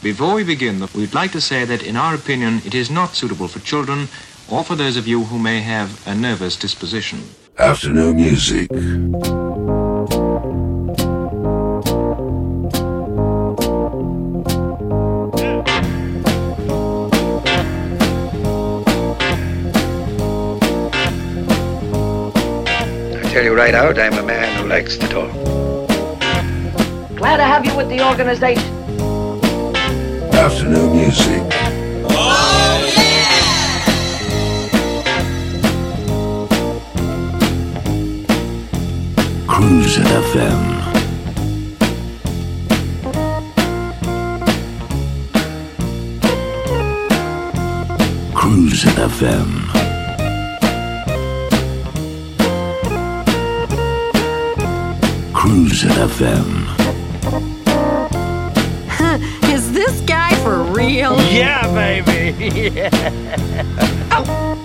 Before we begin, we'd like to say that, in our opinion, it is not suitable for children or for those of you who may have a nervous disposition. Afternoon music. I tell you right out, I'm a man who likes to talk. Glad to have you with the organization. Afternoon music. Oh, Cruise FM. Cruise FM. Cruise FM. For real? Yeah, baby. Oh.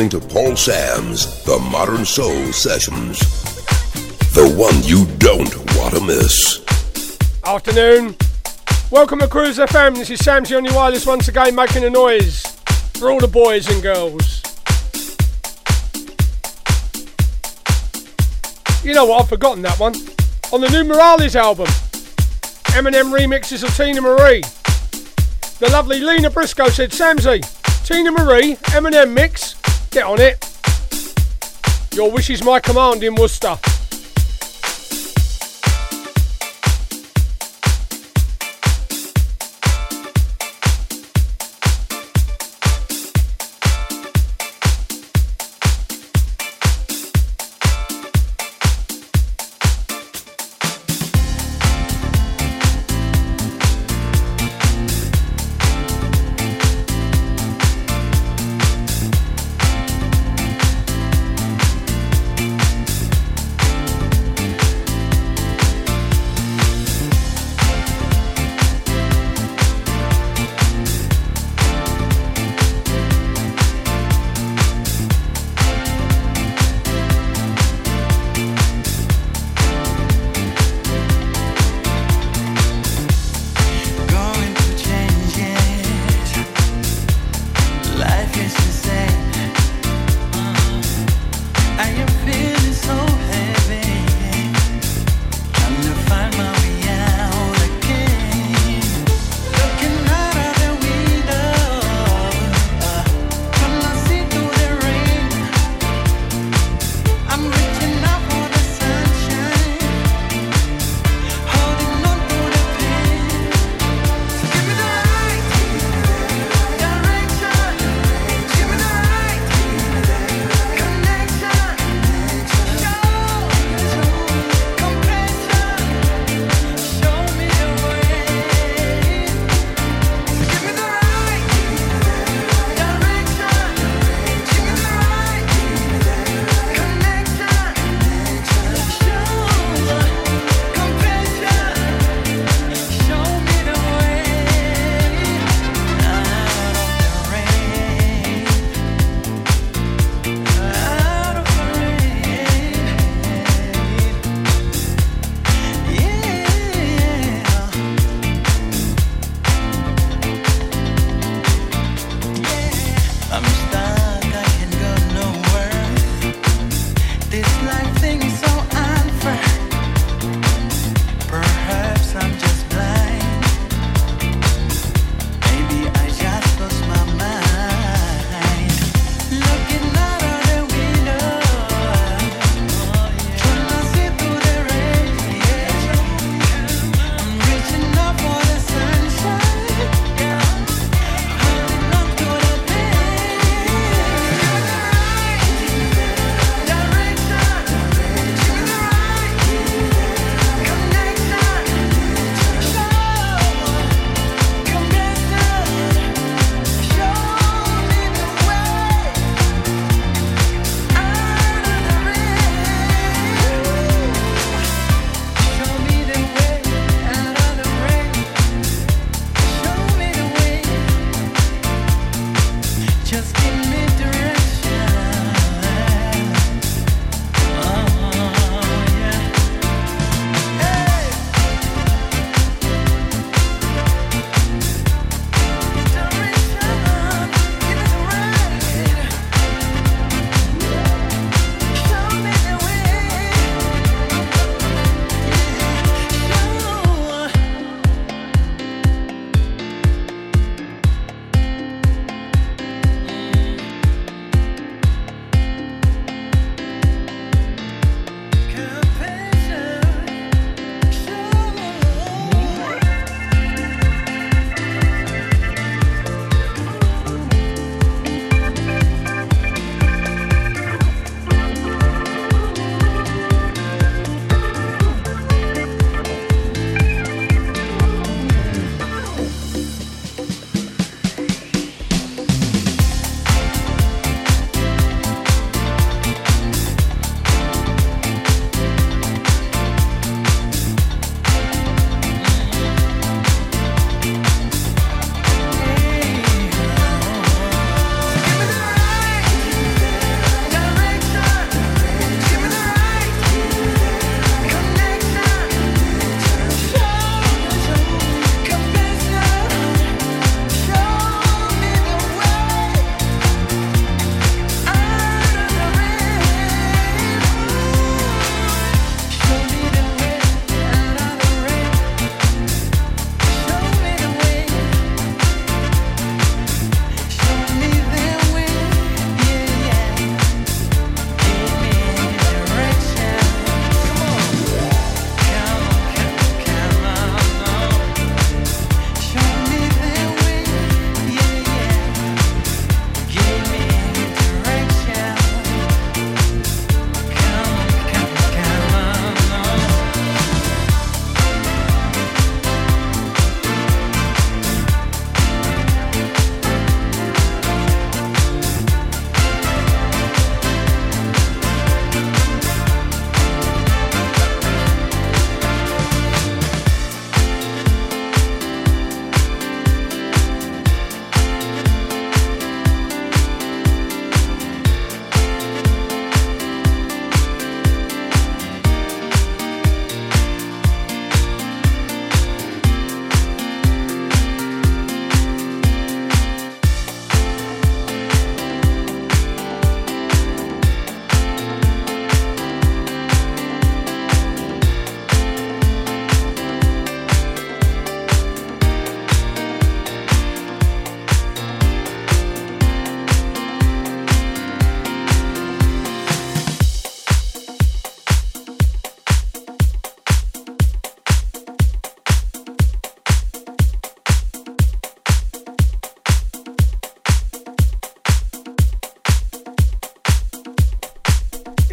Listening to Paul Sam's The Modern Soul Sessions. The one you don't want to miss. Afternoon. Welcome to Cruise FM. This is Samsy on your wireless once again making a noise for all the boys and girls. You know what? I've forgotten that one. On the new Morales album, Eminem remixes of Teena Marie. The lovely Lena Briscoe said, Samsy, Teena Marie, Eminem mix. Get on it. Your wish is my command in Worcester.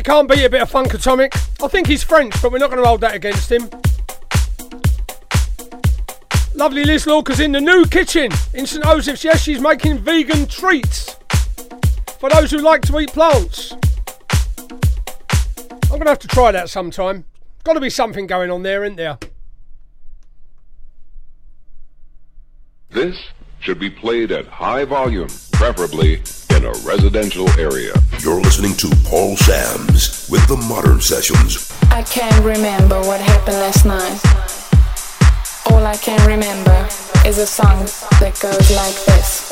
Can't beat a bit of Funkatomic. I think he's French, but we're not going to hold that against him. Lovely Liz Lorca's in the new kitchen in St Joseph's. Yes, she's making vegan treats for those who like to eat plants. I'm going to have to try that sometime. Got to be something going on there, isn't there? This should be played at high volume, preferably in a residential area. You're listening to Paul Sams with the Modern Sessions. I can't remember what happened last night. All I can remember is a song that goes like this.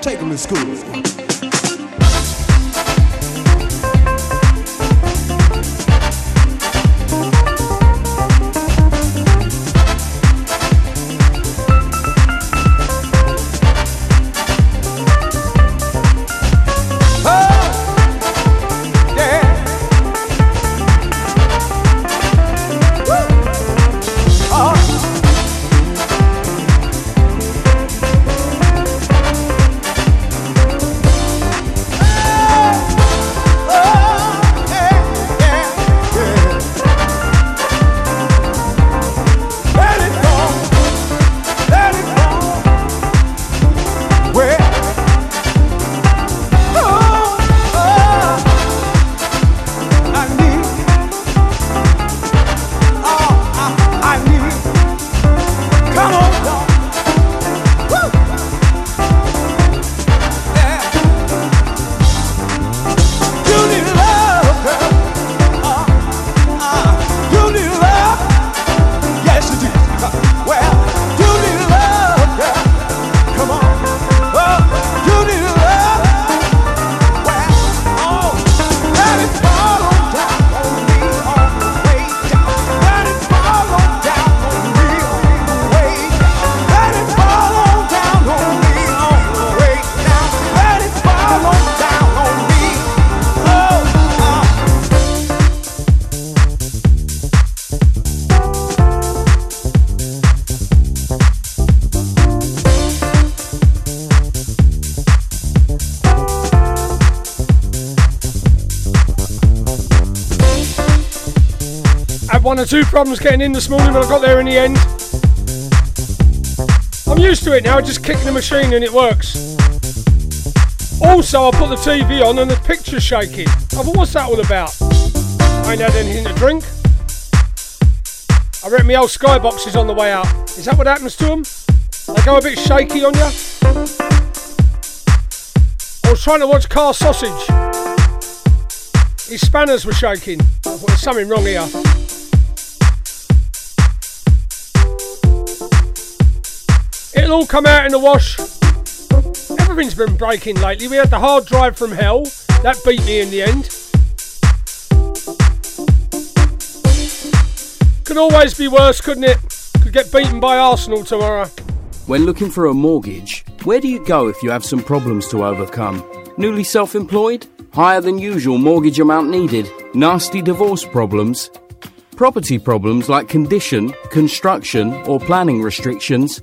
Take them to school. Two problems getting in this morning, but I got there in the end. I'm used to it now, just kicking the machine and it works. Also, I put the TV on and the picture's shaking. I thought, what's that all about? I ain't had anything to drink. I reckon my old skybox is on the way out. Is that what happens to them? They go a bit shaky on you? I was trying to watch Car SOS. His spanners were shaking. There's something wrong here. It'll all come out in the wash. Everything's been breaking lately. We had the hard drive from hell. That beat me in the end. Could always be worse, couldn't it? Could get beaten by Arsenal tomorrow. When looking for a mortgage, where do you go if you have some problems to overcome? Newly self employed? Higher than usual mortgage amount needed? Nasty divorce problems? Property problems like condition, construction, or planning restrictions?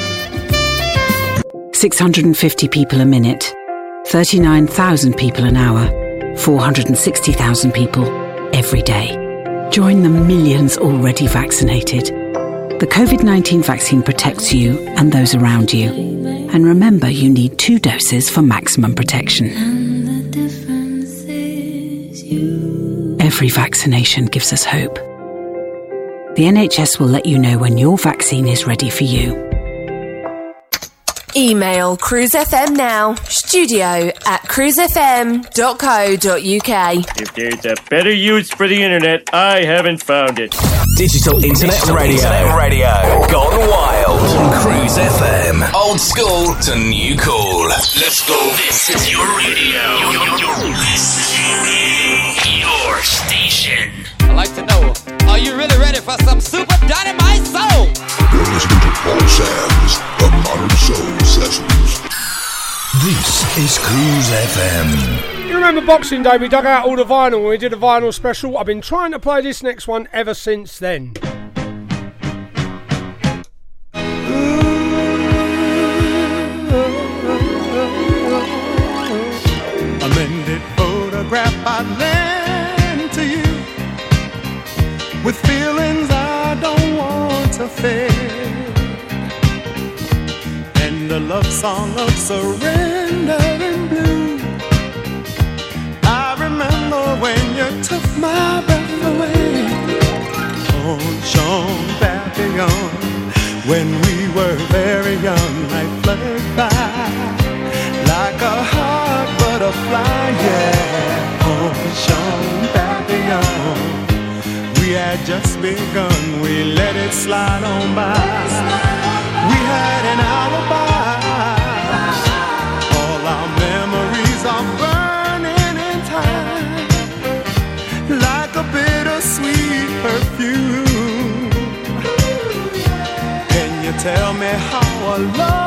650 people a minute, 39,000 people an hour, 460,000 people every day. Join the millions already vaccinated the COVID 19 vaccine protects you and those around you. And remember, you need two doses for maximum protection. Every vaccination gives us hope. The NHS will let you know when your vaccine is ready for you. Email Cruise FM now, studio at cruisefm.co.uk. If there's a better use for the internet, I haven't found it. Digital Internet Digital Radio. Internet Radio. Gone wild. On Cruise FM. Old school to new cool. Let's go. This is your radio. You're, you're listening. Your station. I'd like to know, are you really ready for some super dynamite soul? You're listening to Paul Sams, The Modern Soul Sessions. This is Cruise FM. You remember Boxing Day? We dug out all the vinyl when we did a vinyl special. I've been trying to play this next one ever since then. Amended photograph I lend to you with feelings I don't want to fade, and a love song of surrender in blue. I remember when you took my breath away oh, mon cher papillon when we were very young. I fluttered by like a hot butterfly, yeah. Oh, on Sean Papillon, we had just begun. We let it slide on by. Had an alibi. All our memories are burning in time like a bittersweet perfume. Can you tell me how a love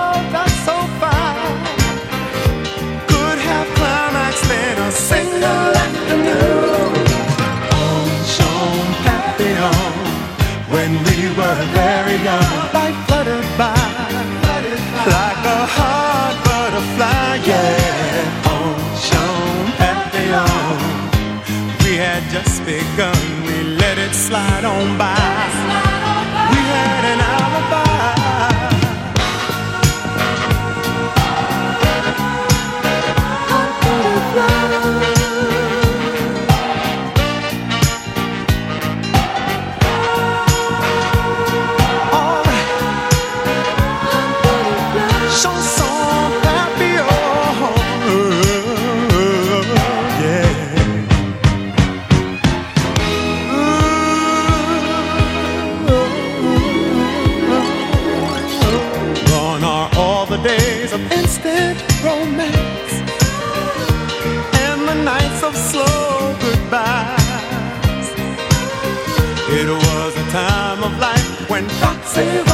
begun, we let it slide on by. We had an alibi. When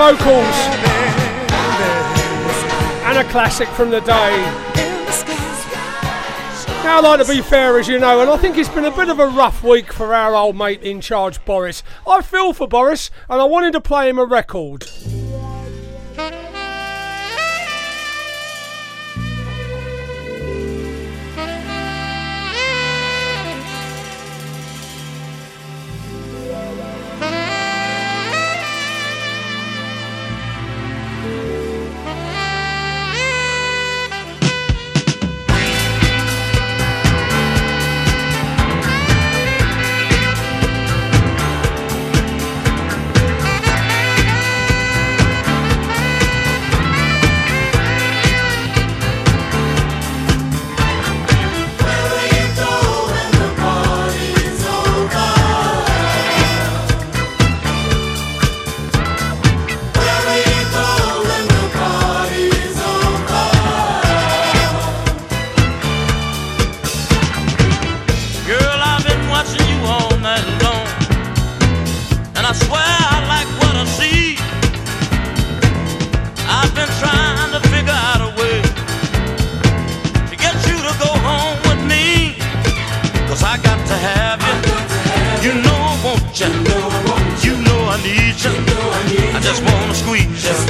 vocals, and a classic from the day. Now, I like to be fair, as you know, and I think it's been a bit of a rough week for our old mate in charge, Boris. I feel for Boris, and I wanted to play him a record. I. I just wanna squeeze you.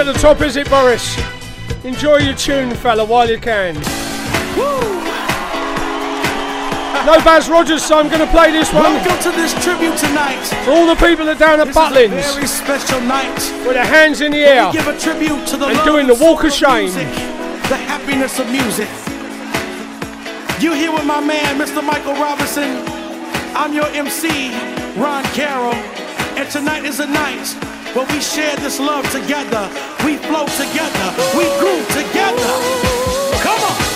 At the top, is it, Boris? Enjoy your tune, fella, while you can. No Baz Rogers, so I'm going to play this one. Welcome to this tribute tonight. For all the people that are down at This is a very special night. With their hands in the air. We give a tribute to the And doing the walk of shame. music, the happiness of music. You here with my man, Mr. Michael Robinson. I'm your MC, Ron Carroll, and tonight is a night where we share this love together. We flow together. We groove together. Come on.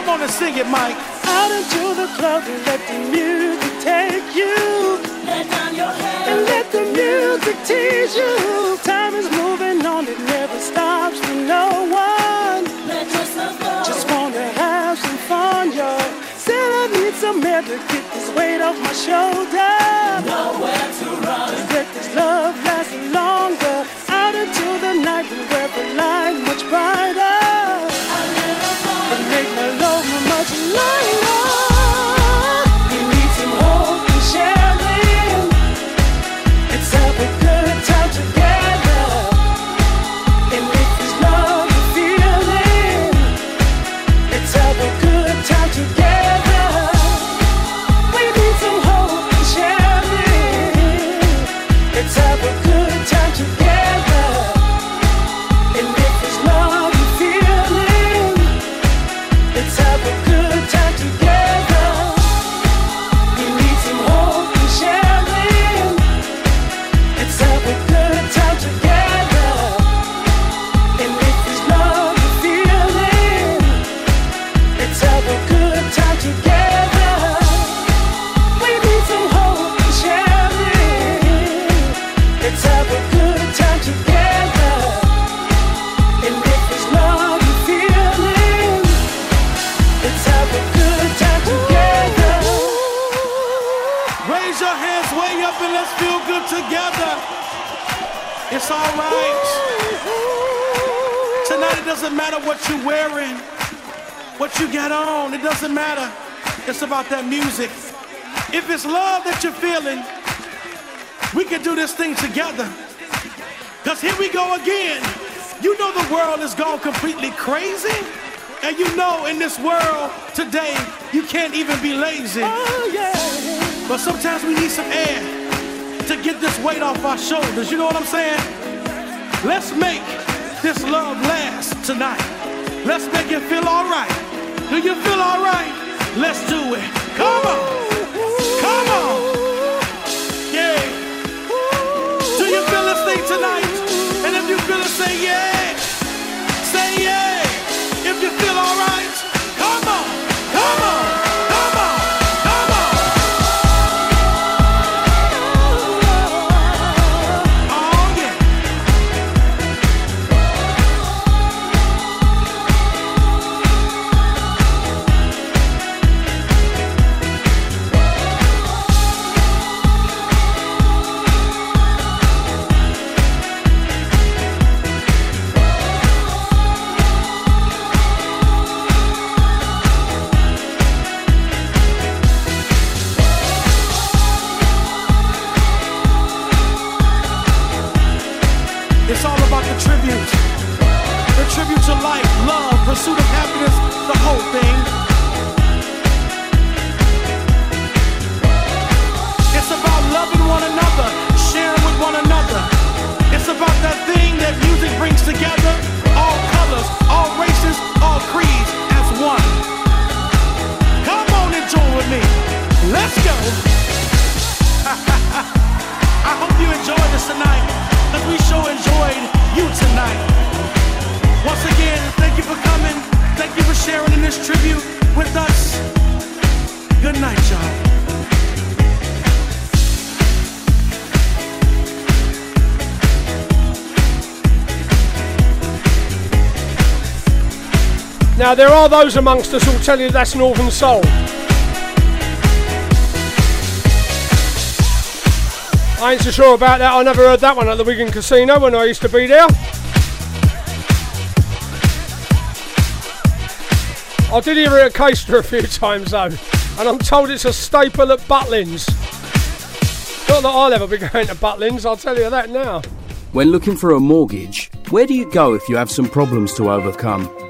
Come on and sing it, Mike. Out into the club and let the music take you. Let down your head and let the music tease you. Time is moving on, it never stops for no one. Let yourself go. Just wanna have some fun, y'all. Said I need some air to get this weight off my shoulder. Nowhere to run. Let this love last longer. Out into the night and where the light much brighter. What you got on, it doesn't matter. It's about that music. If it's love that you're feeling, we can do this thing together. Cause here we go again. You know the world has gone completely crazy. And you know in this world today, you can't even be lazy. Oh, but sometimes we need some air to get this weight off our shoulders. You know what I'm saying? Let's make this love last tonight. Let's make it feel all right. Do you feel all right? Let's do it. Come on. Come on. Yeah. Do you feel this thing tonight? And if you feel it, say yeah. Brings together all colors, all races, all creeds as one. Come on and join with me. Let's go. I hope you enjoyed this tonight, because we sure enjoyed you tonight. Once again, thank you for coming. Thank you for sharing in this tribute with us. Good night, y'all. Now, there are those amongst us who'll tell you that's Northern Soul. I ain't so sure about that. I never heard that one at the Wigan Casino when I used to be there. I did hear it at Caister a few times though, and I'm told it's a staple at Butlins. Not that I'll ever be going to Butlins, I'll tell you that now. When looking for a mortgage, where do you go if you have some problems to overcome?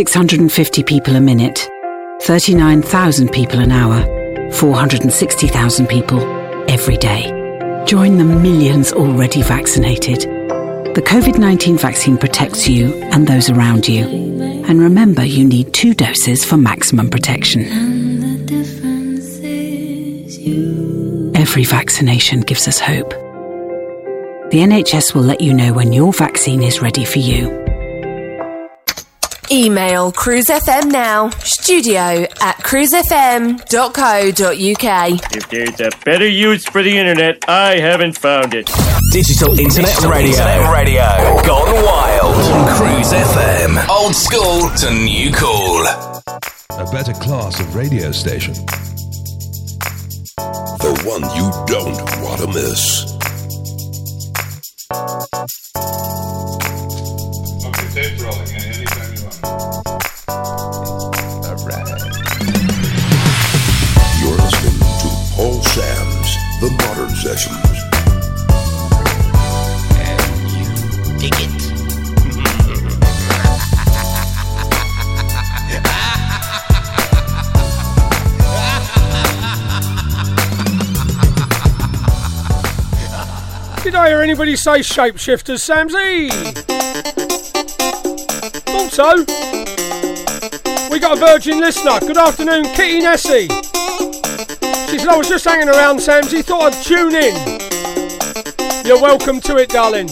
650 people a minute, 39,000 people an hour, 460,000 people every day. Join the millions already vaccinated. The COVID 19 vaccine protects you and those around you. And remember, you need two doses for maximum protection. Every vaccination gives us hope. The NHS will let you know when your vaccine is ready for you. Email Cruise FM now, studio at cruisefm.co.uk. If there's a better use for the internet, I haven't found it. Digital Internet Radio. Internet Radio. Gone wild. On Cruise FM. Old school to new cool. A better class of radio station. The one you don't want to miss. Okay, tape's rolling. Eh? Sam's The Modern Sessions. Dig it. Did I hear anybody say shapeshifters, Samsy? Thought so. We got a virgin listener. Good afternoon, Kitty Nessie. Said, I was just hanging around, Samsy. Thought I'd tune in. You're welcome to it, darling.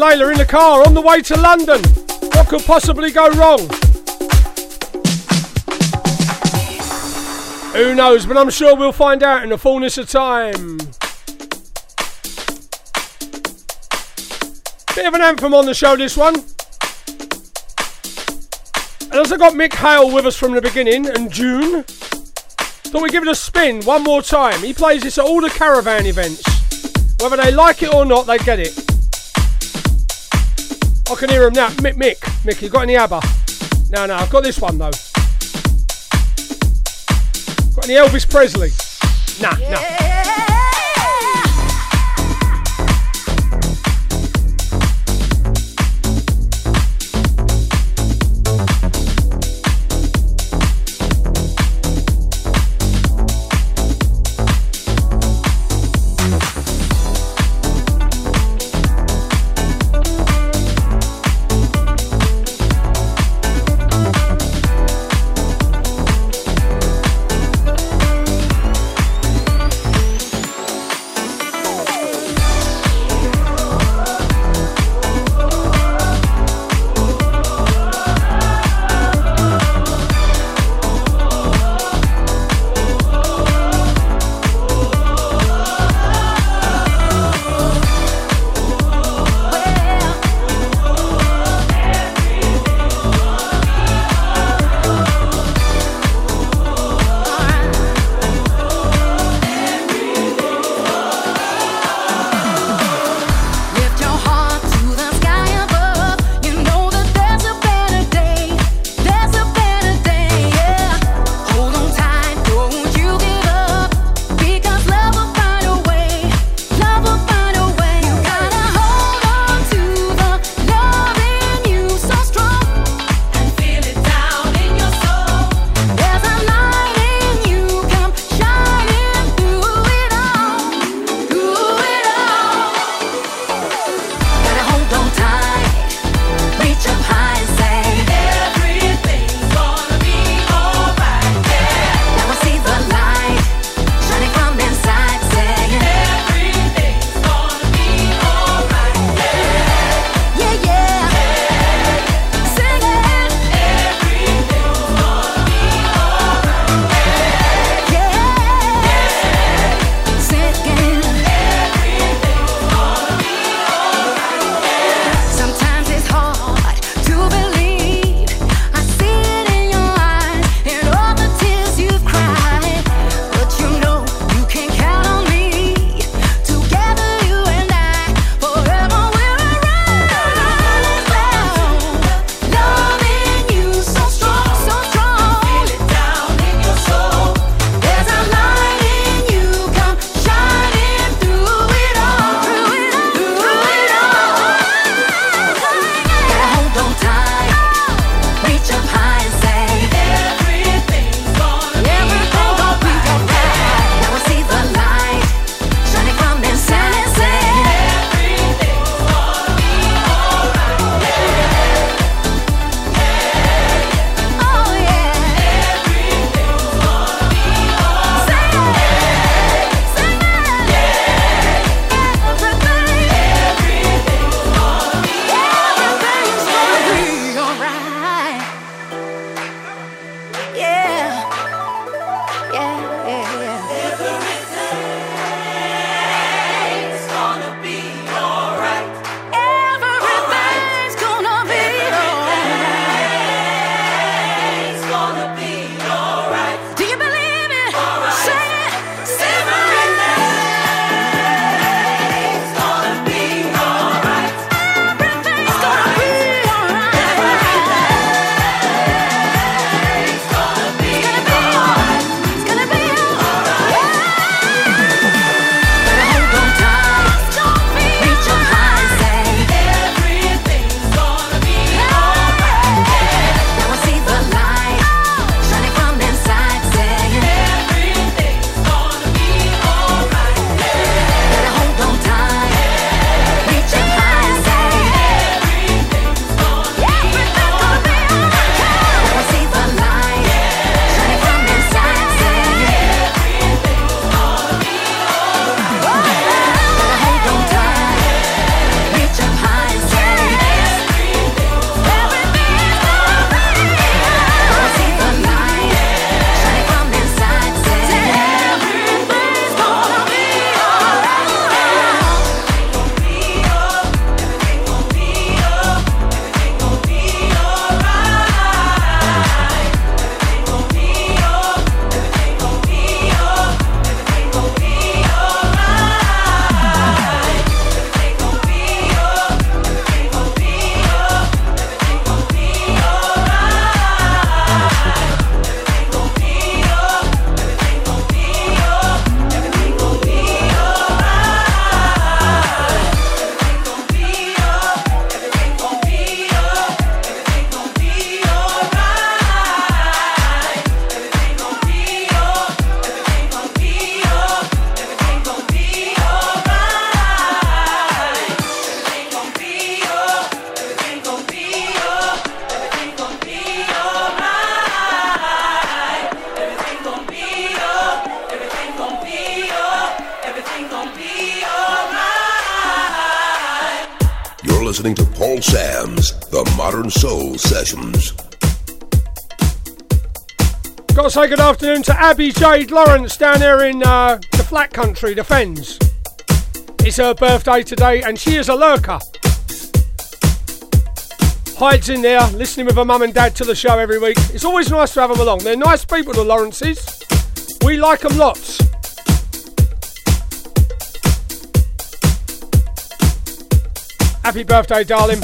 And Layla in the car on the way to London. What could possibly go wrong? Who knows, but I'm sure we'll find out in the fullness of time. Bit of an anthem on the show, this one. And as I got Mick Hale with us from the beginning and June, thought we'd give it a spin one more time. He plays this at all the caravan events. Whether they like it or not, they get it. I can hear him now. Mick, Mick, Mick, you got any ABBA? No, no, I've got this one though. Got any Elvis Presley? Nah, nah. Abby Jade Lawrence down there in uh, the flat country, the Fens. It's her birthday today and she is a lurker. Hides in there, listening with her mum and dad to the show every week. It's always nice to have them along. They're nice people, the Lawrences. We like them lots. Happy birthday, darling.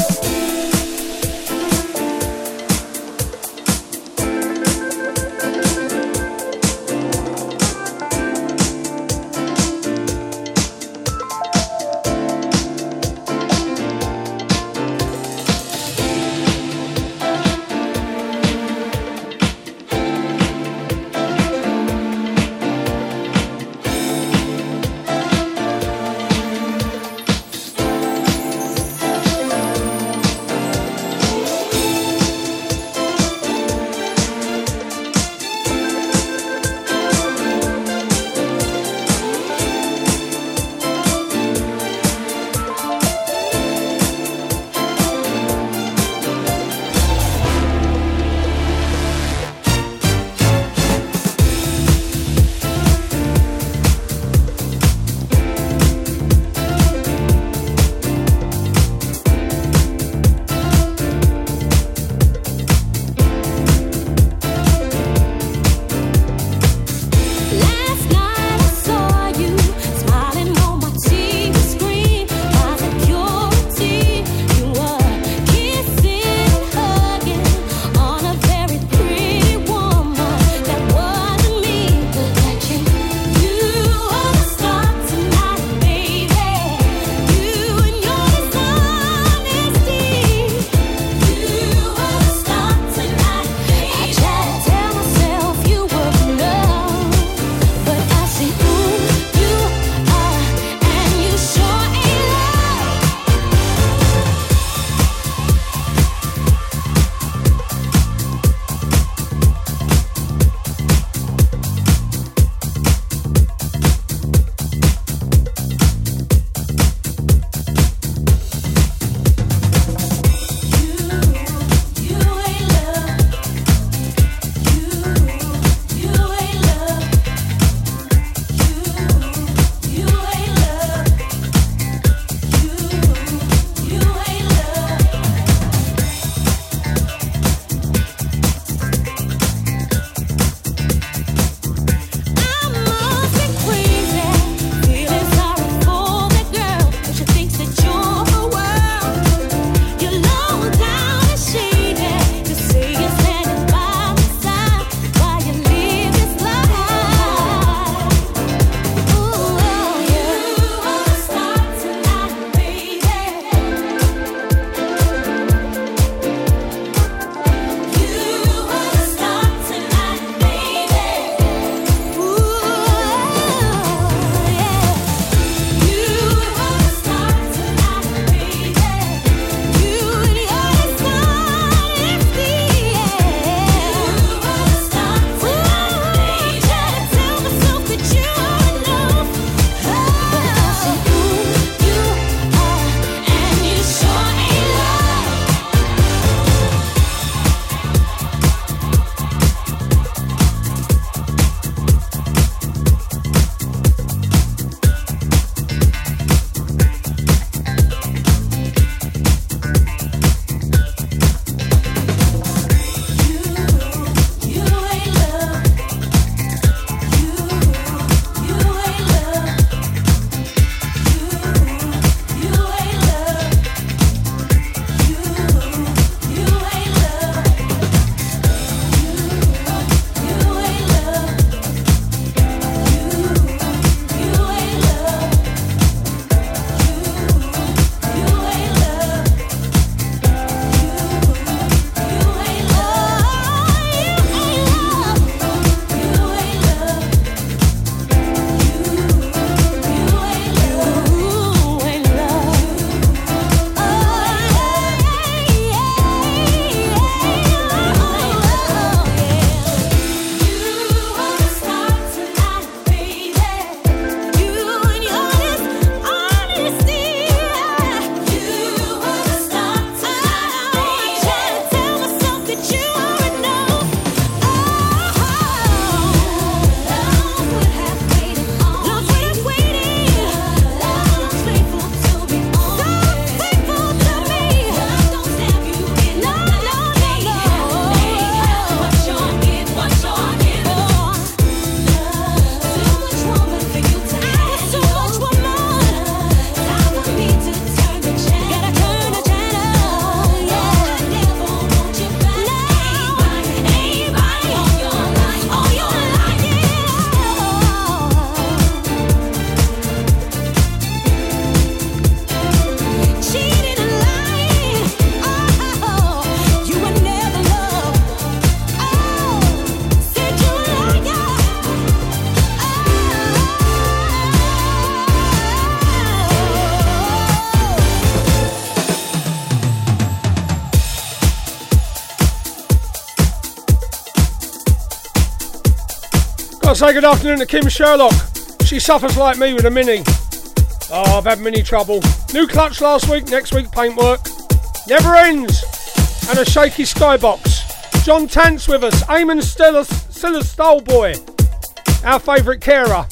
Say good afternoon to Kim Sherlock. She suffers like me with a Mini. Oh, I've had mini trouble. New clutch last week, next week paintwork. Never ends. And a shaky skybox. John Tant's with us. Eamon Stiller Stole Boy. Our favourite carer.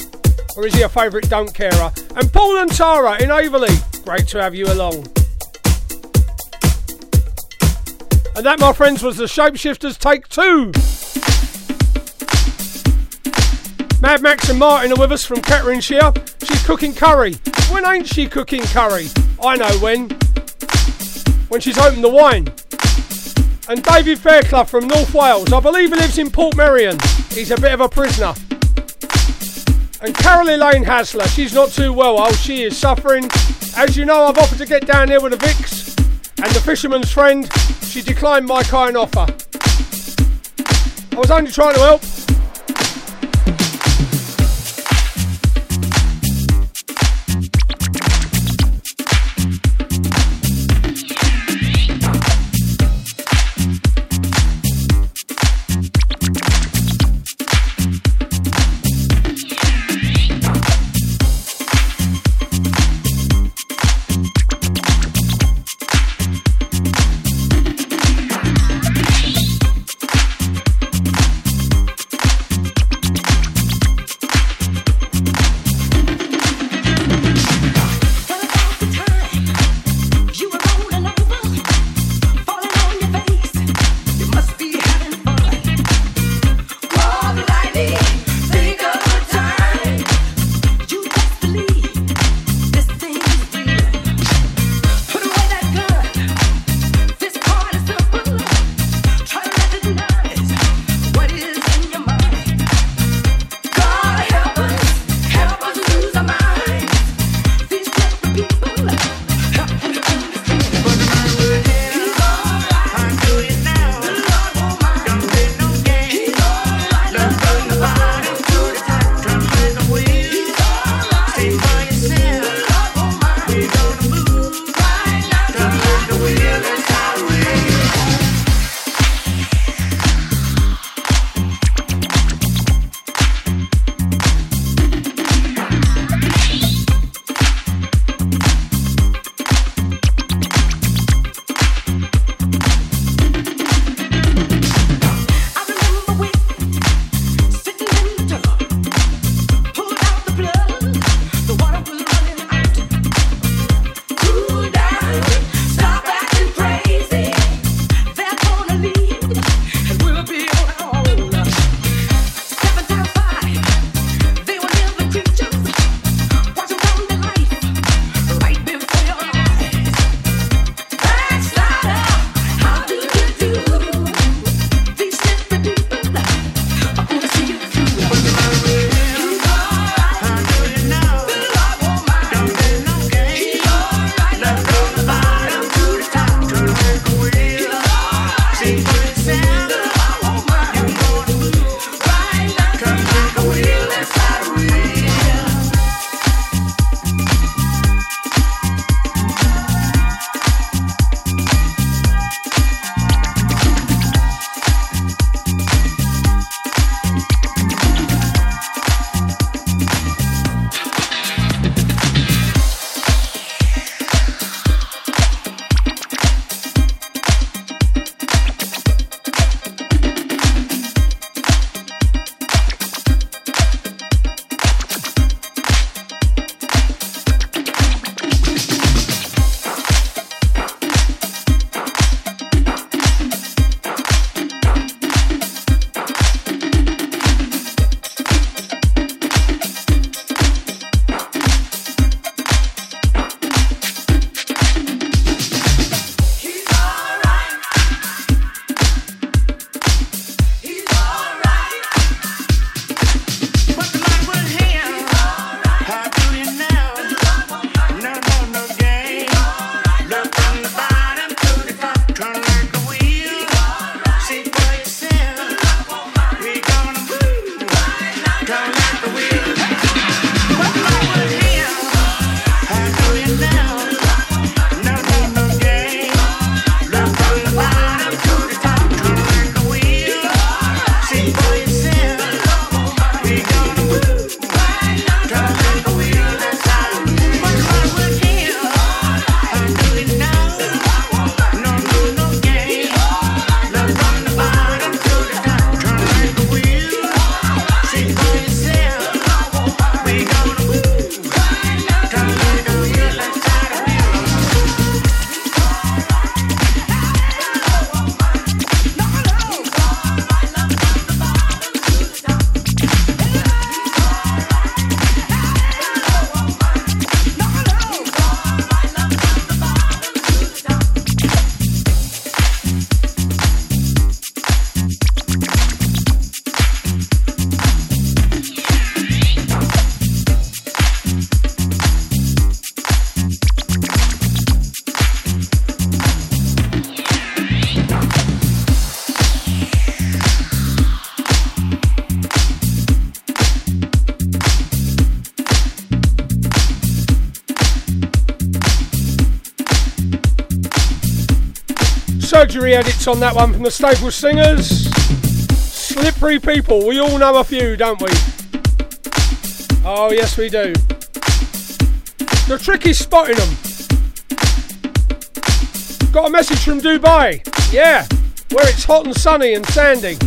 Or is he a favourite don't carer? And Paul and Tara in Averley. Great to have you along. And that, my friends, was the Shapeshifters Take Two. Mad Max and Martin are with us from Ketterinshire. She's cooking curry. When ain't she cooking curry? I know when. When she's opened the wine. And David Fairclough from North Wales. I believe he lives in Port Portmeirion. He's a bit of a prisoner. And Carol Elaine Hasler. She's not too well. Oh, she is suffering. As you know, I've offered to get down here with the Vicks and the fisherman's friend. She declined my kind offer. I was only trying to help. Edits on that one from the Staple Singers. Slippery people, we all know a few, don't we? Oh, yes, we do. The trick is spotting them. Got a message from Dubai. Yeah, where it's hot and sunny and sandy.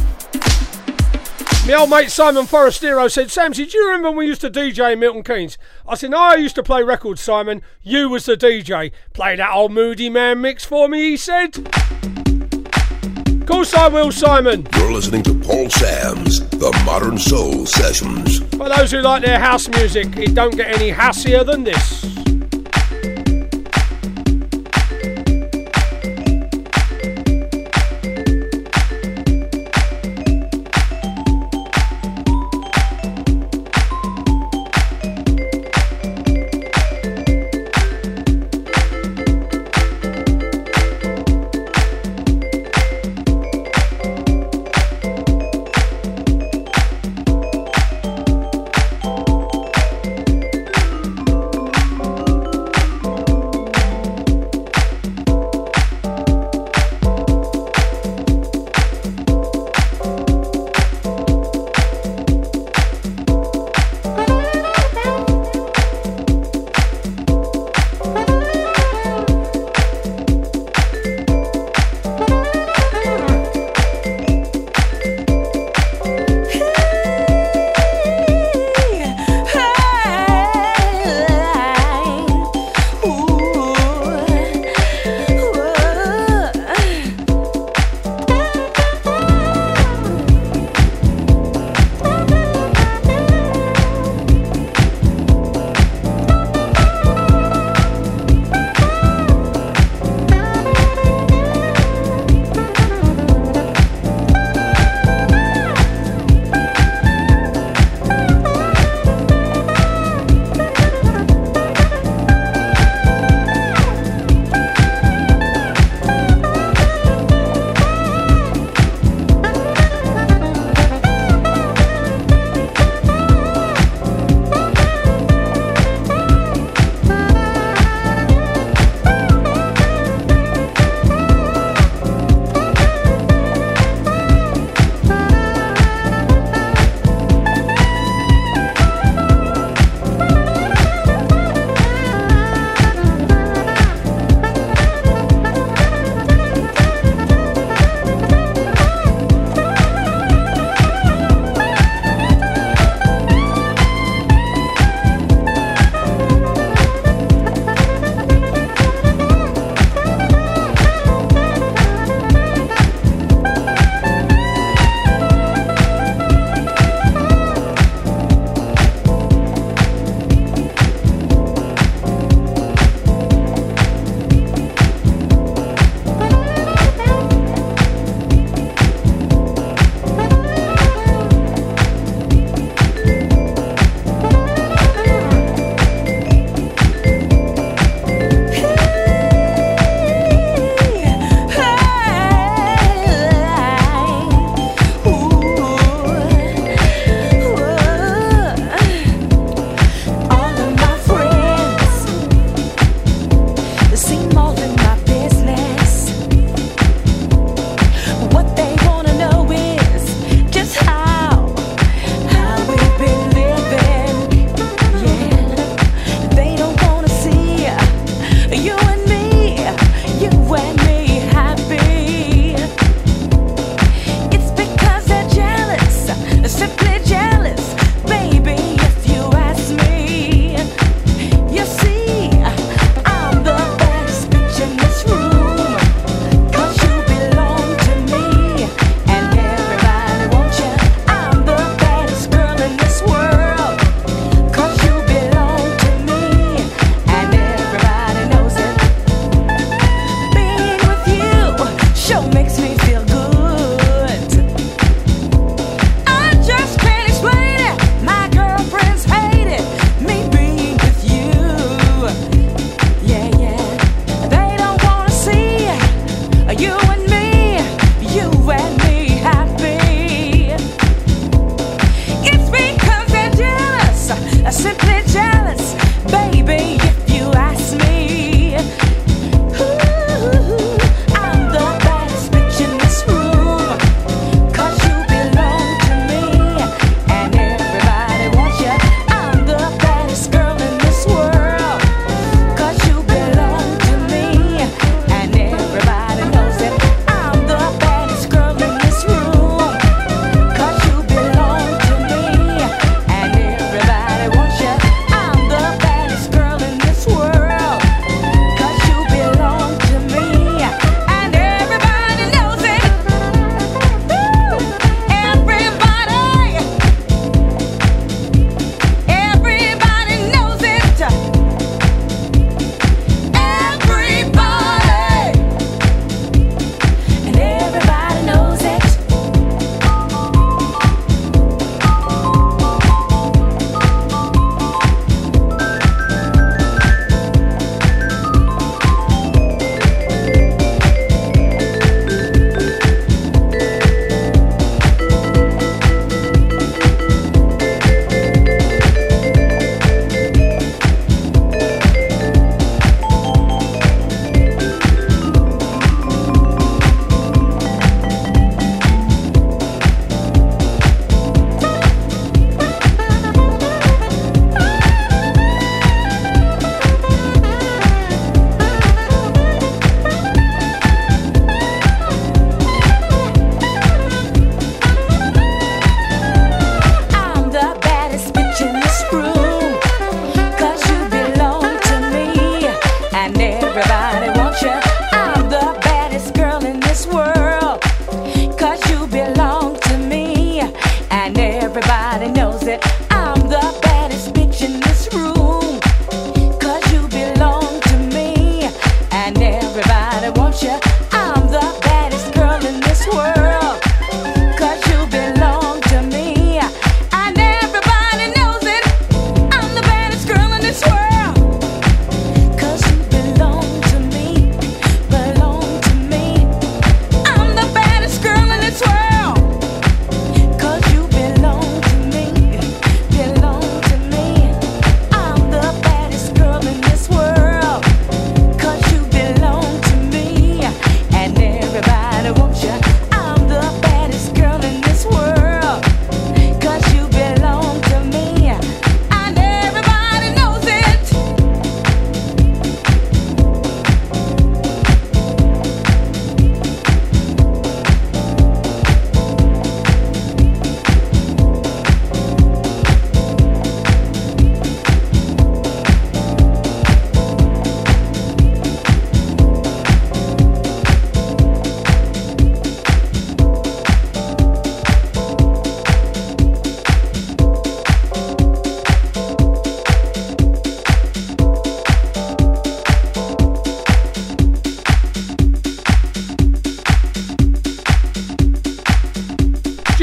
My old mate Simon Forestiero said, Samsy, do you remember when we used to DJ in Milton Keynes? I said, No, I used to play records, Simon. You was the DJ. Play that old Moodymann mix for me, he said. Of course I will, Simon. You're listening to Paul Sams The Modern Soul Sessions. For those who like their house music, it don't get any houseier than this.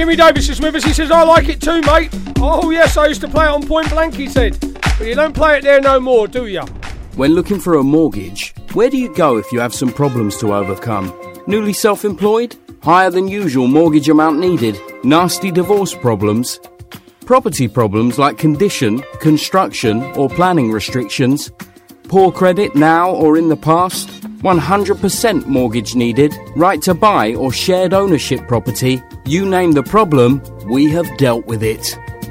Jimmy Davis is with us. He says, I like it too, mate. Oh, yes, I used to play it on Point Blank, he said. But you don't play it there no more, do you? When looking for a mortgage, where do you go if you have some problems to overcome? Newly self employed? Higher than usual mortgage amount needed? Nasty divorce problems? Property problems like condition, construction, or planning restrictions? Poor credit now or in the past? 100% mortgage needed? Right to buy or shared ownership property? You name the problem, we have dealt with it.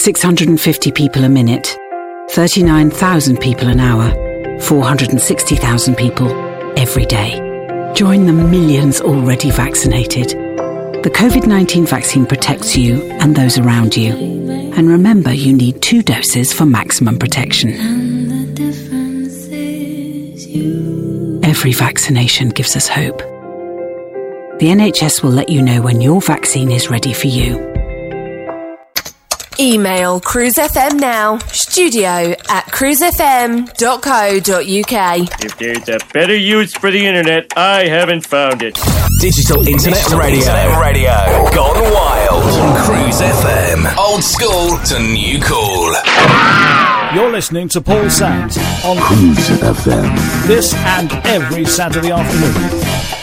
650 people a minute, 39,000 people an hour, 460,000 people every day. Join the millions already vaccinated. The COVID 19 vaccine protects you and those around you. And remember, you need two doses for maximum protection. Every vaccination gives us hope. The NHS will let you know when your vaccine is ready for you. Email Cruise FM now, studio at cruisefm.co.uk. If there's a better use for the internet, I haven't found it. Digital Internet Radio. Internet Radio. Gone wild. On Cruise FM. Old school to new cool. You're listening to Paul Sams on Cruise FM. this and every Saturday afternoon.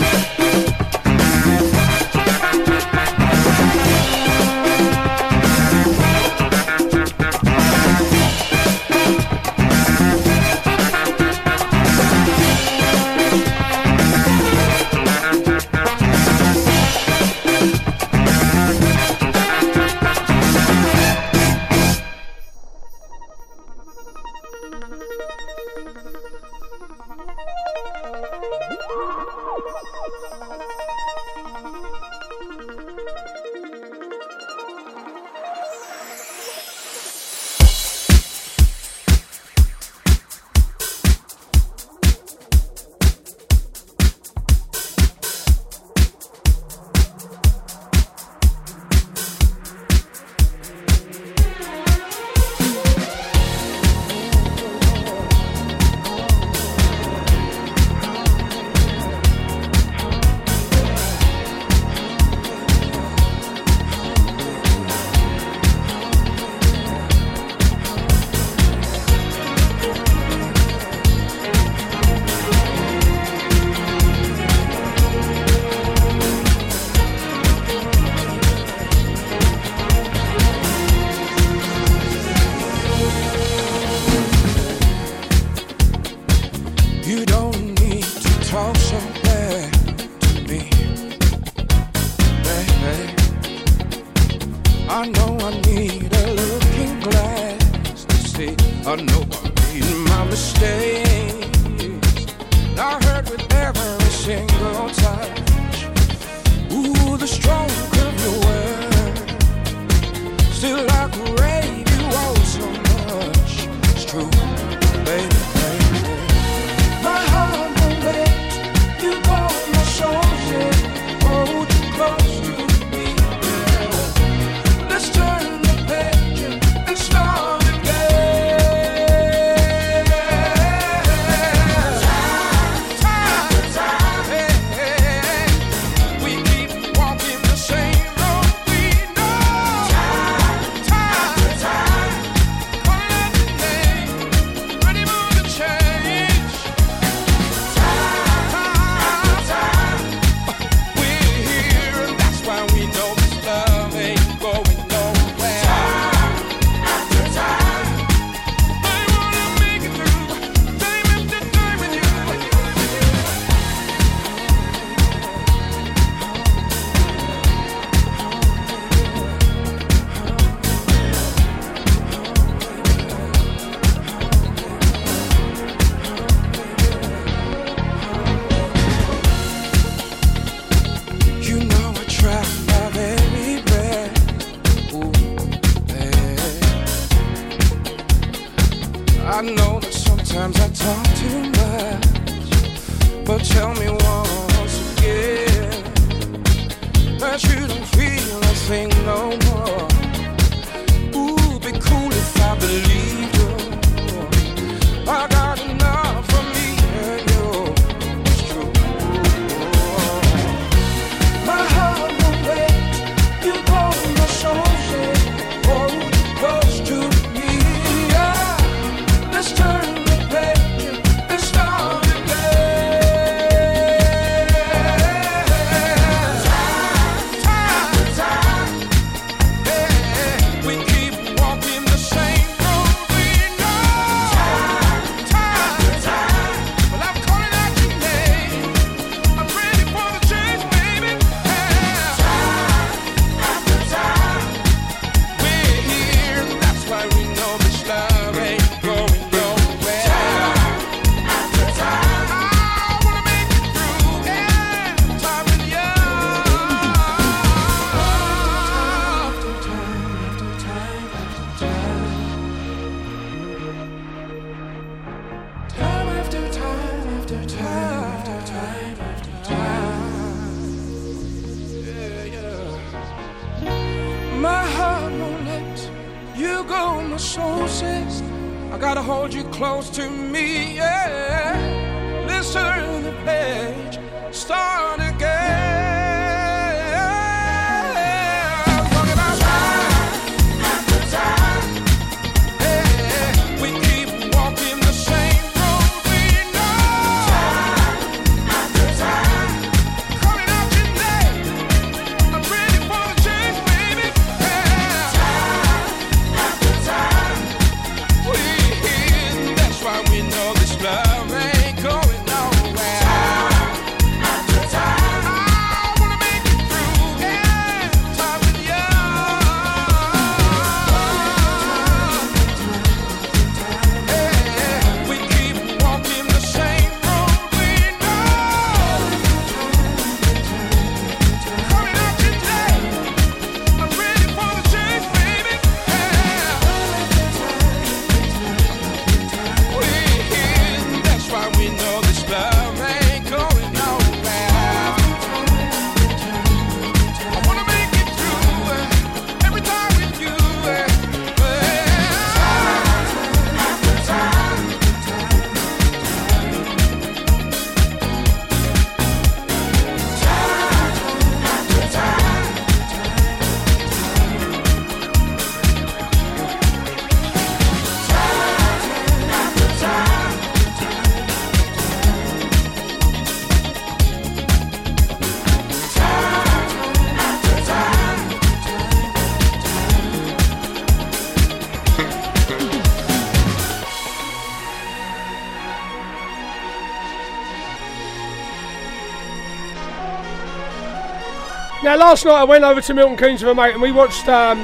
Last night I went over to Milton Keynes with a mate and we watched um,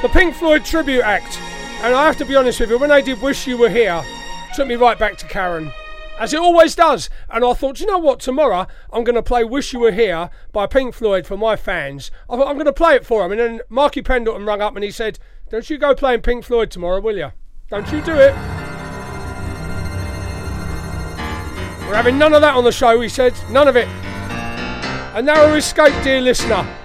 the Pink Floyd tribute act And I have to be honest with you, when they did Wish You Were Here, it took me right back to Karen. As it always does. And I thought, you know what, tomorrow I'm going to play Wish You Were Here by Pink Floyd for my fans. I thought, I'm going to play it for them. And then Marky Pendleton rung up and he said, Don't you go playing Pink Floyd tomorrow, will you? Don't you do it. We're having none of that on the show, he said. None of it. A narrow escape, dear listener.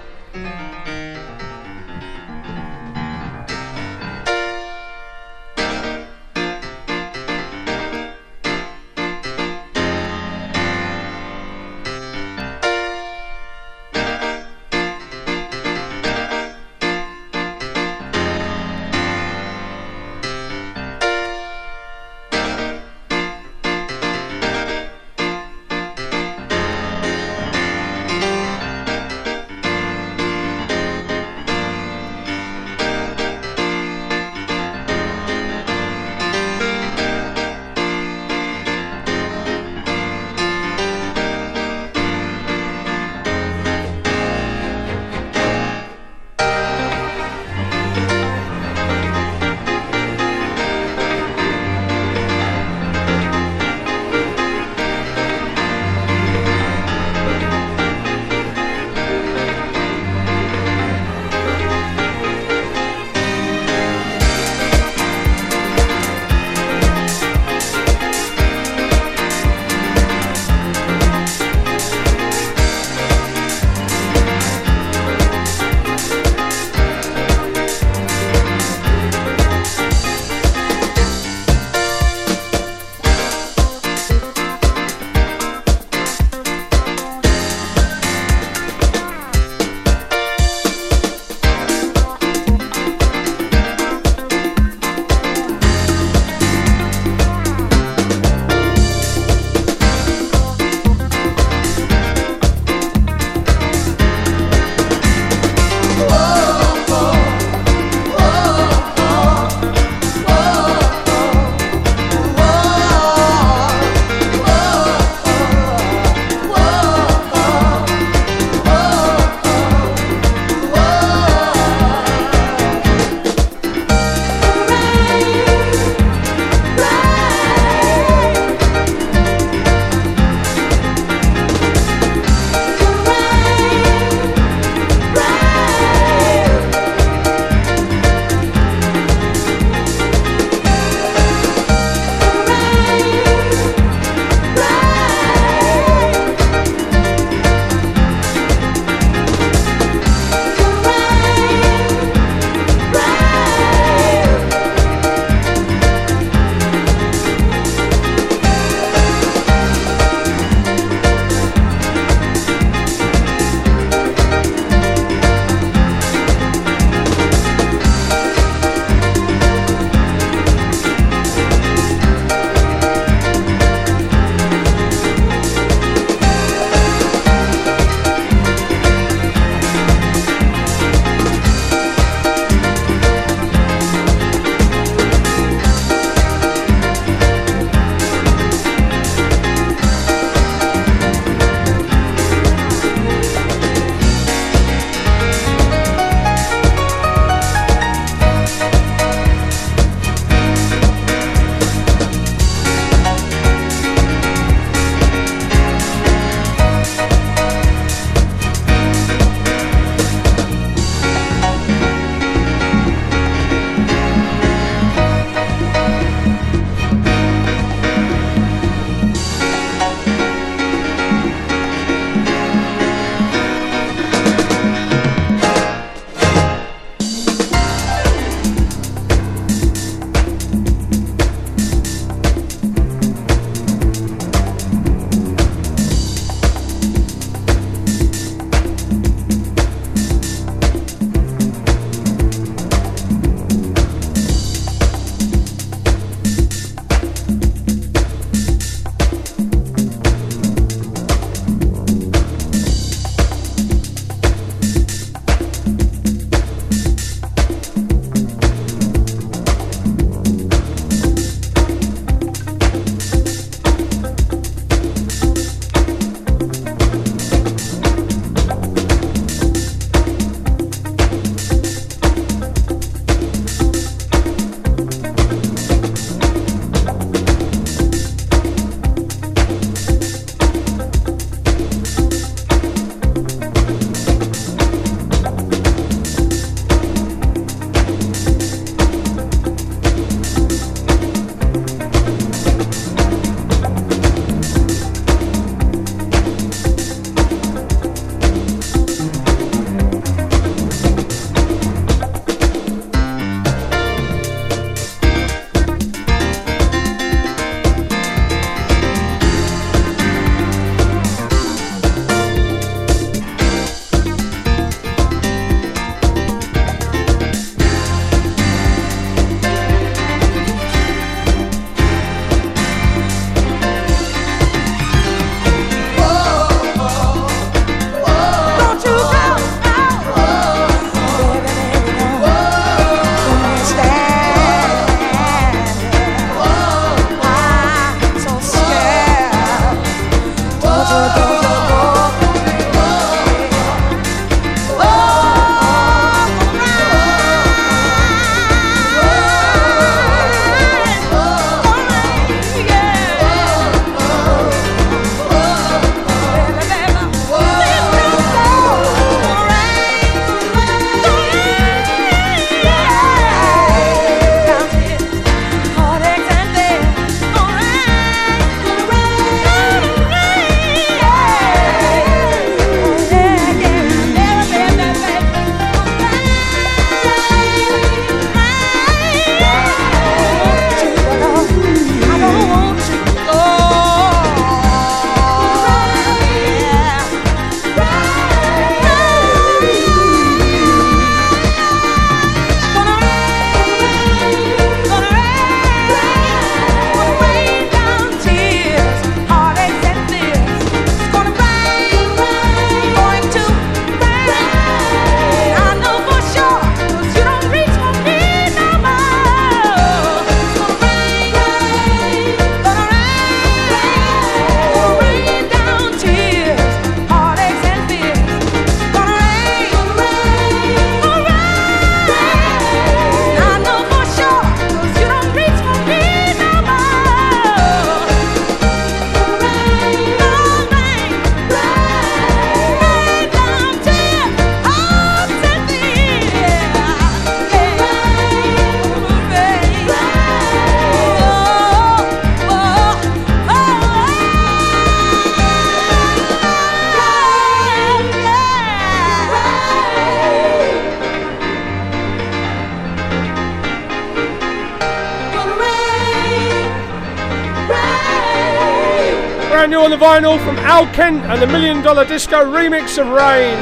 On the vinyl from Al Kent and the Million Dollar Disco remix of Rain.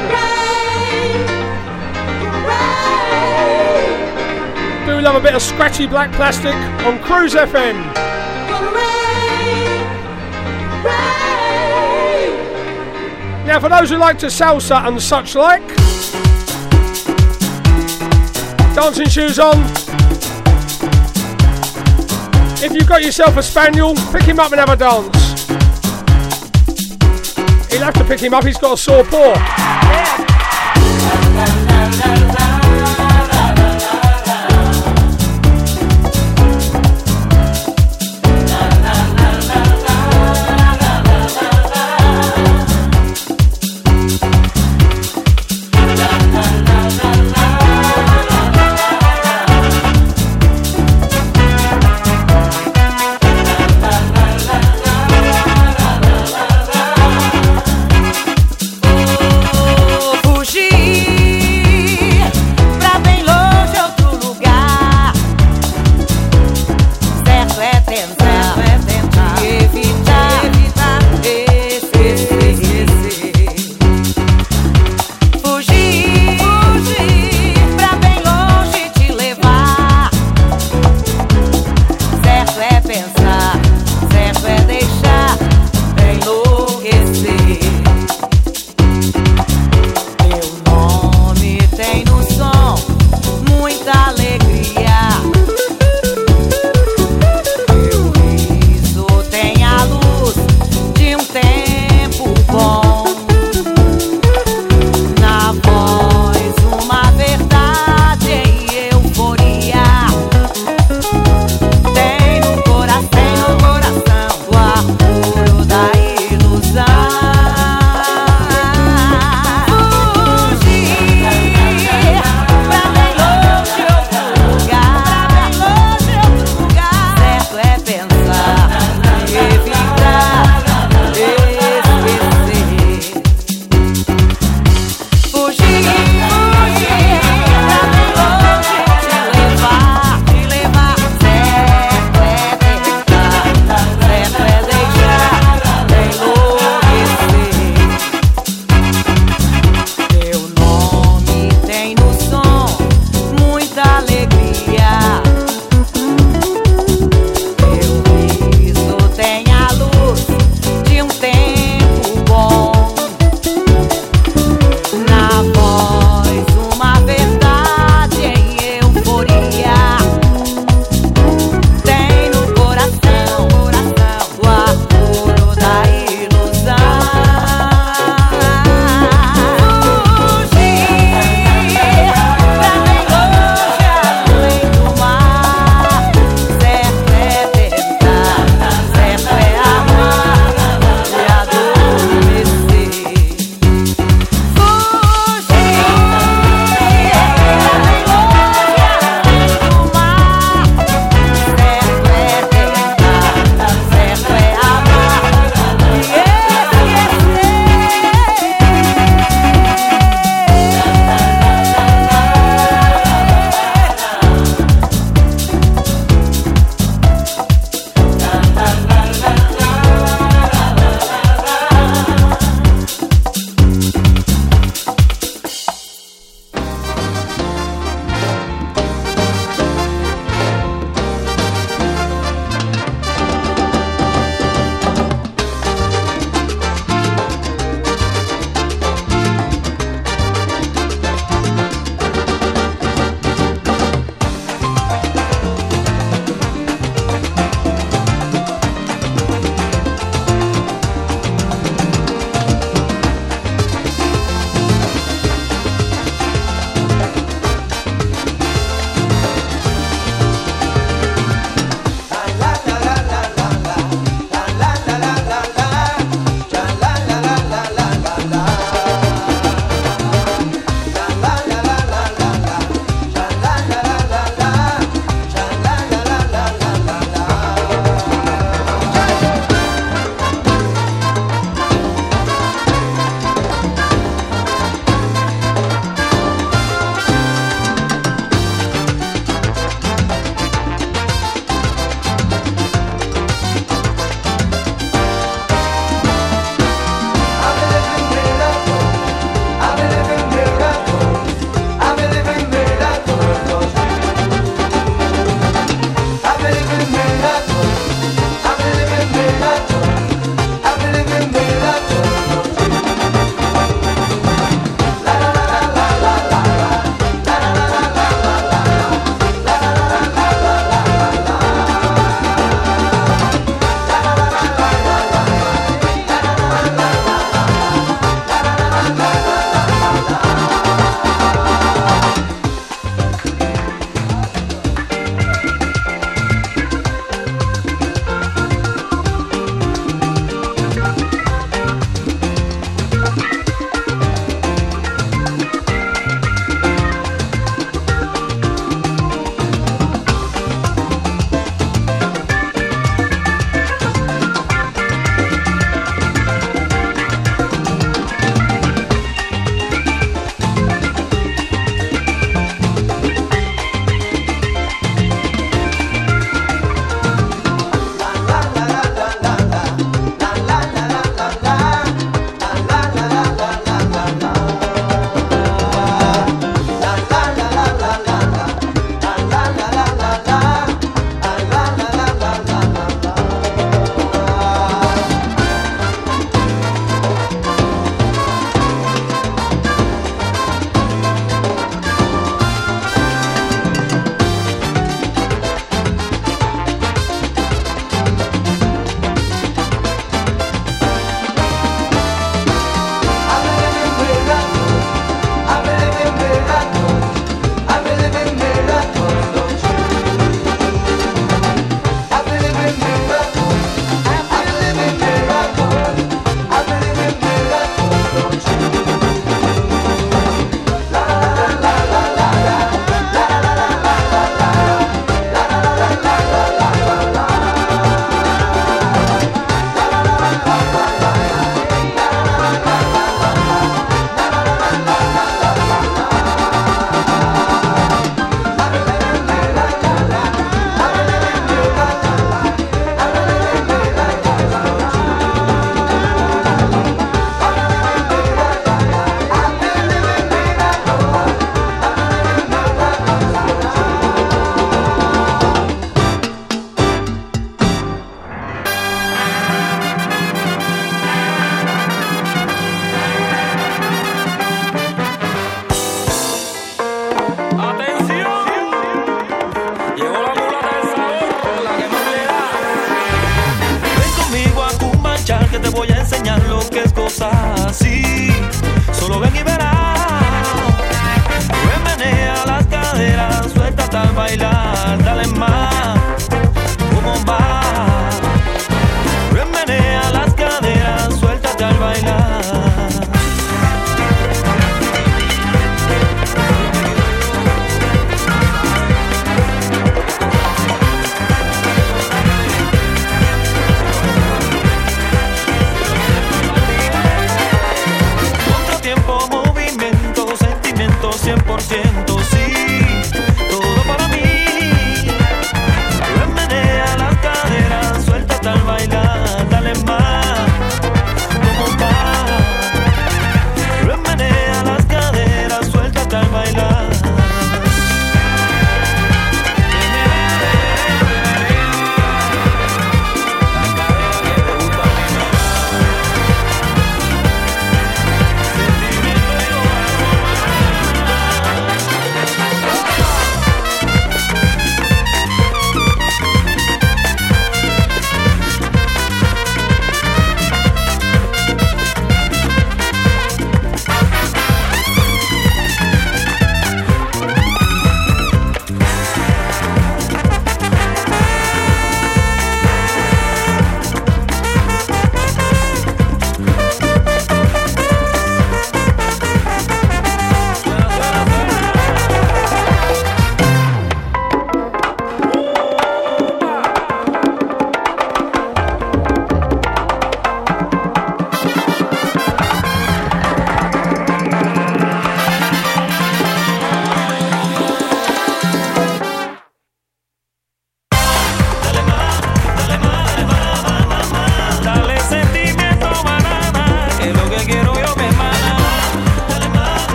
Do love a bit of scratchy black plastic on Cruise FM. Now, for those who like to salsa and such like, dancing shoes on. If you've got yourself a spaniel, pick him up and have a dance. Have to pick him up, he's got a sore paw. Fugir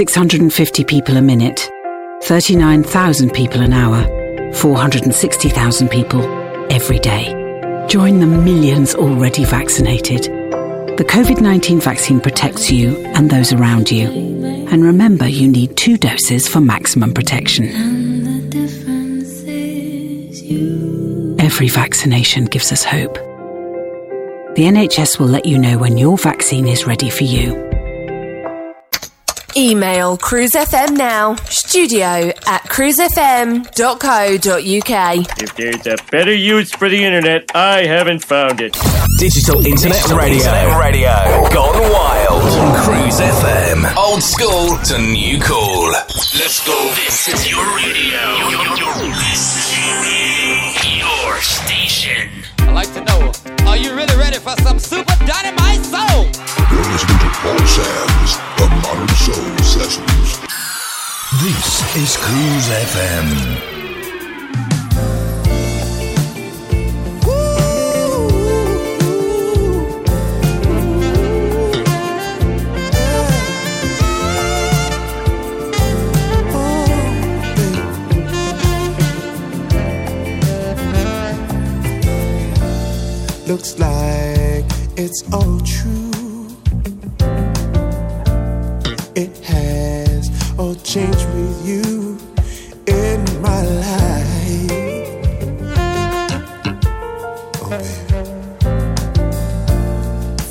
650 people a minute, 39,000 people an hour, 460,000 people every day. Join the millions already vaccinated. The COVID 19 vaccine protects you and those around you. And remember, you need two doses for maximum protection. Every vaccination gives us hope. The NHS will let you know when your vaccine is ready for you. Email Cruise FM now, studio at cruisefm.co.uk. If there's a better use for the internet, I haven't found it. Digital Internet Radio. Internet Radio. Gone wild. On Cruise FM. Old school to new cool. Let's go. This is your radio. You're, you're listening. Your station. I'd like to know, are you really ready for some super dynamite soul? The Modern Soul Sessions. This is Cruise FM. looks like it's all true. change with you in my life. Oh, baby.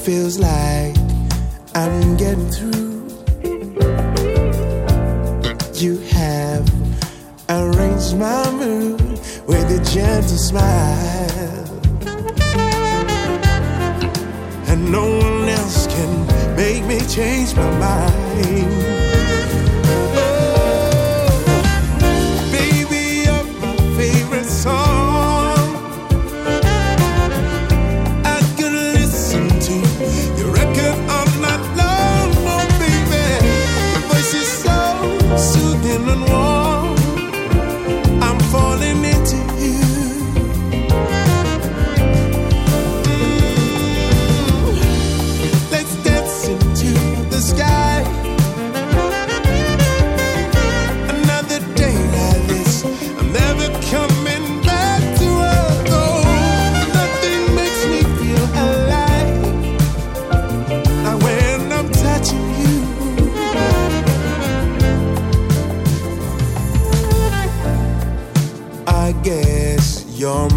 Feels like I'm getting through. You have arranged my mood with a gentle smile. And no one else can make me change my mind.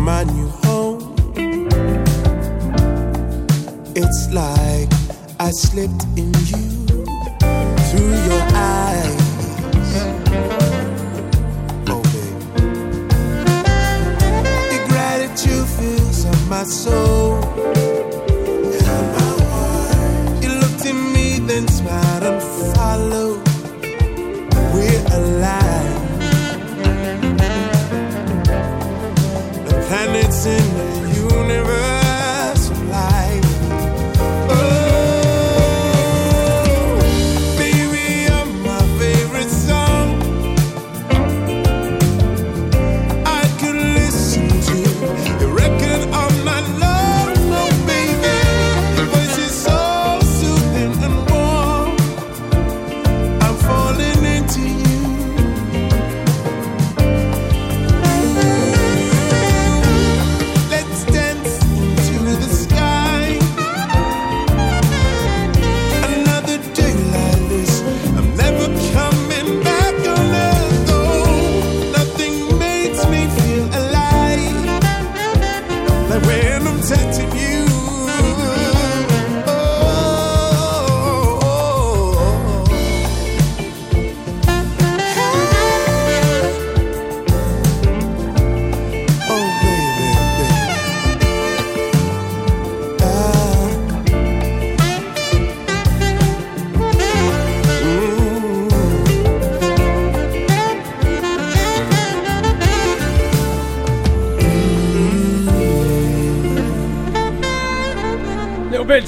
my new home. It's like I slipped in you through your eyes. Oh, baby. The gratitude fills up my soul.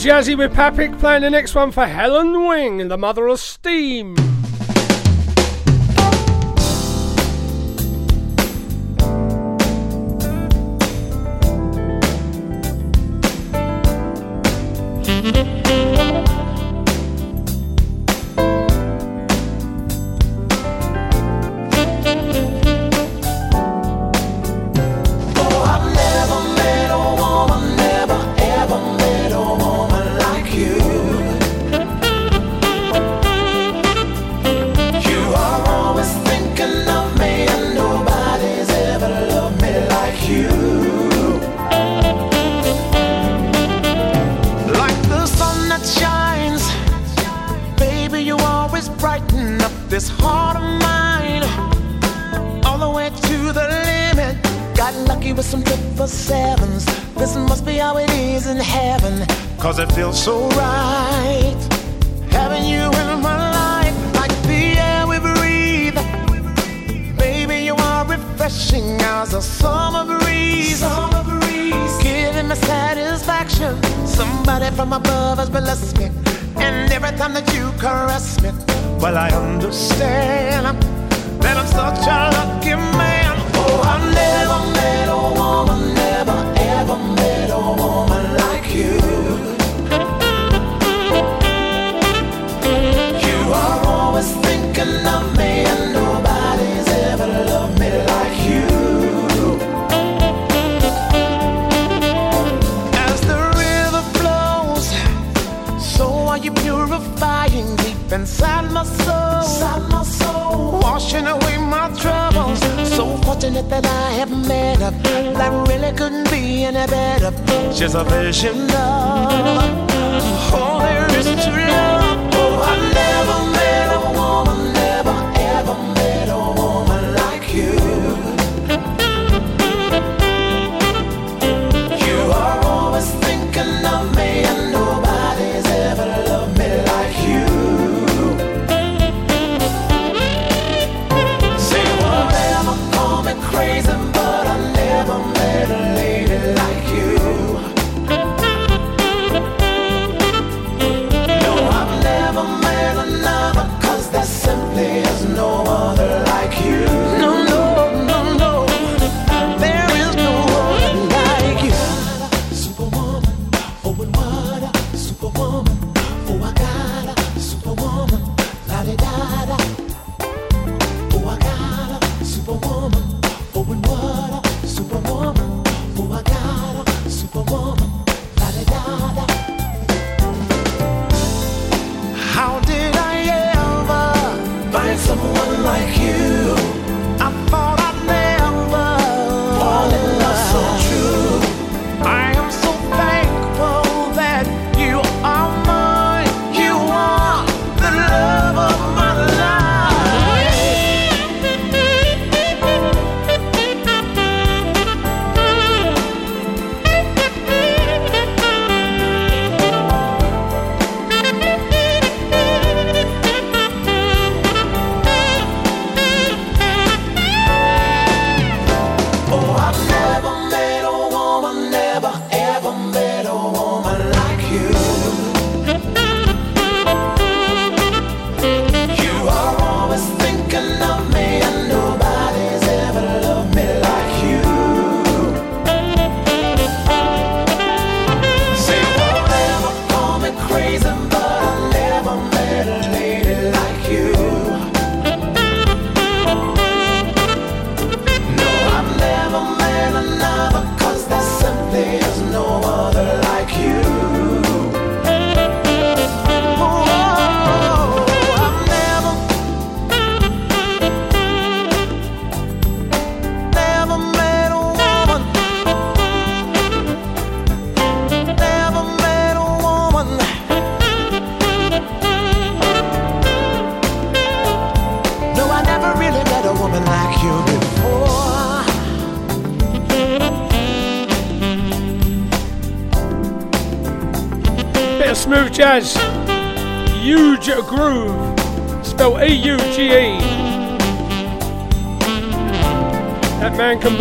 Jazzy with Papik playing the next one for Helen Wing, the mother of steam.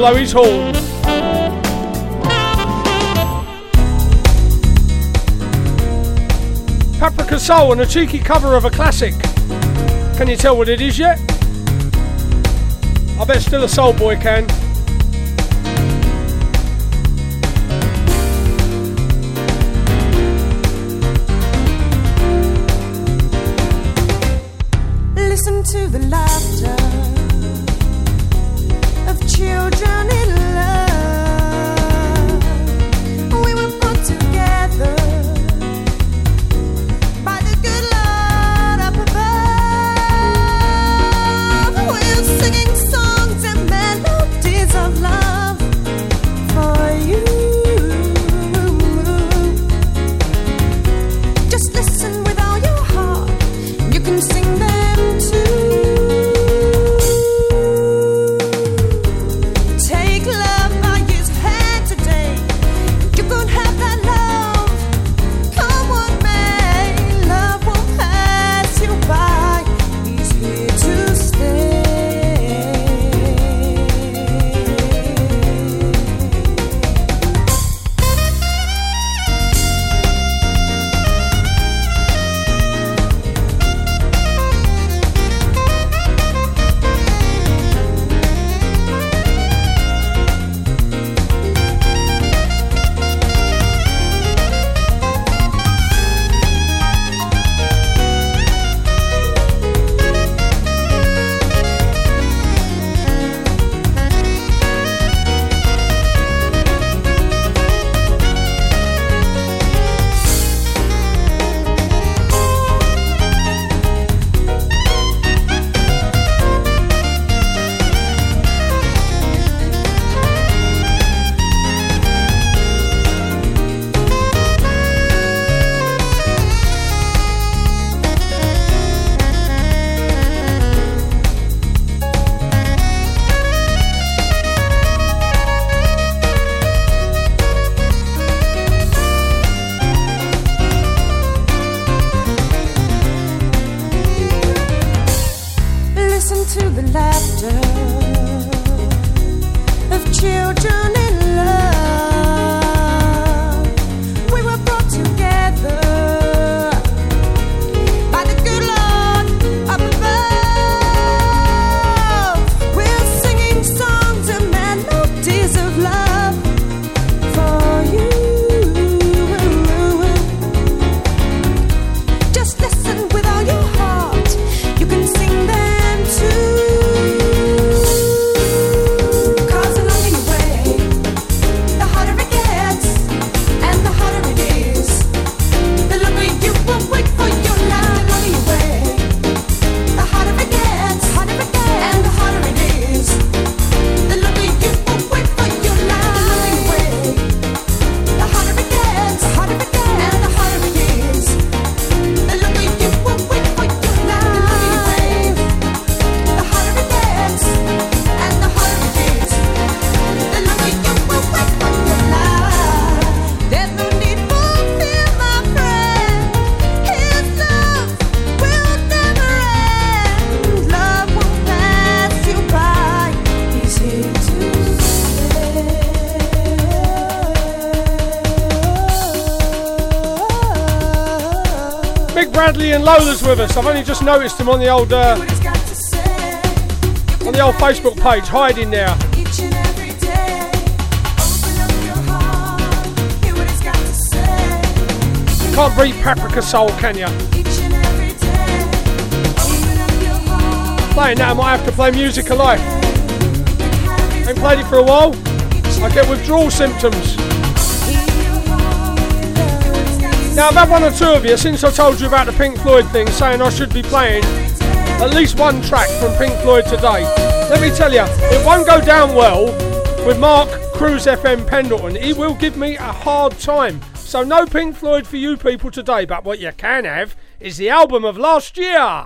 blow his horn. Paprika Soul and a cheeky cover of a classic. Can you tell what it is yet? I bet still a soul boy can. Lola's with us. I've only just noticed him on the old uh, on the old Facebook page, hiding there. Can't beat Paprika Soul, can you? Playing that, I might have to play Music of Life. Ain't played it for a while. I get withdrawal symptoms. Now, I've had one or two of you since I told you about the Pink Floyd thing saying I should be playing at least one track from Pink Floyd today. Let me tell you, it won't go down well with Mark Cruise FM Pendleton. He will give me a hard time. So, no Pink Floyd for you people today, but what you can have is the album of last year.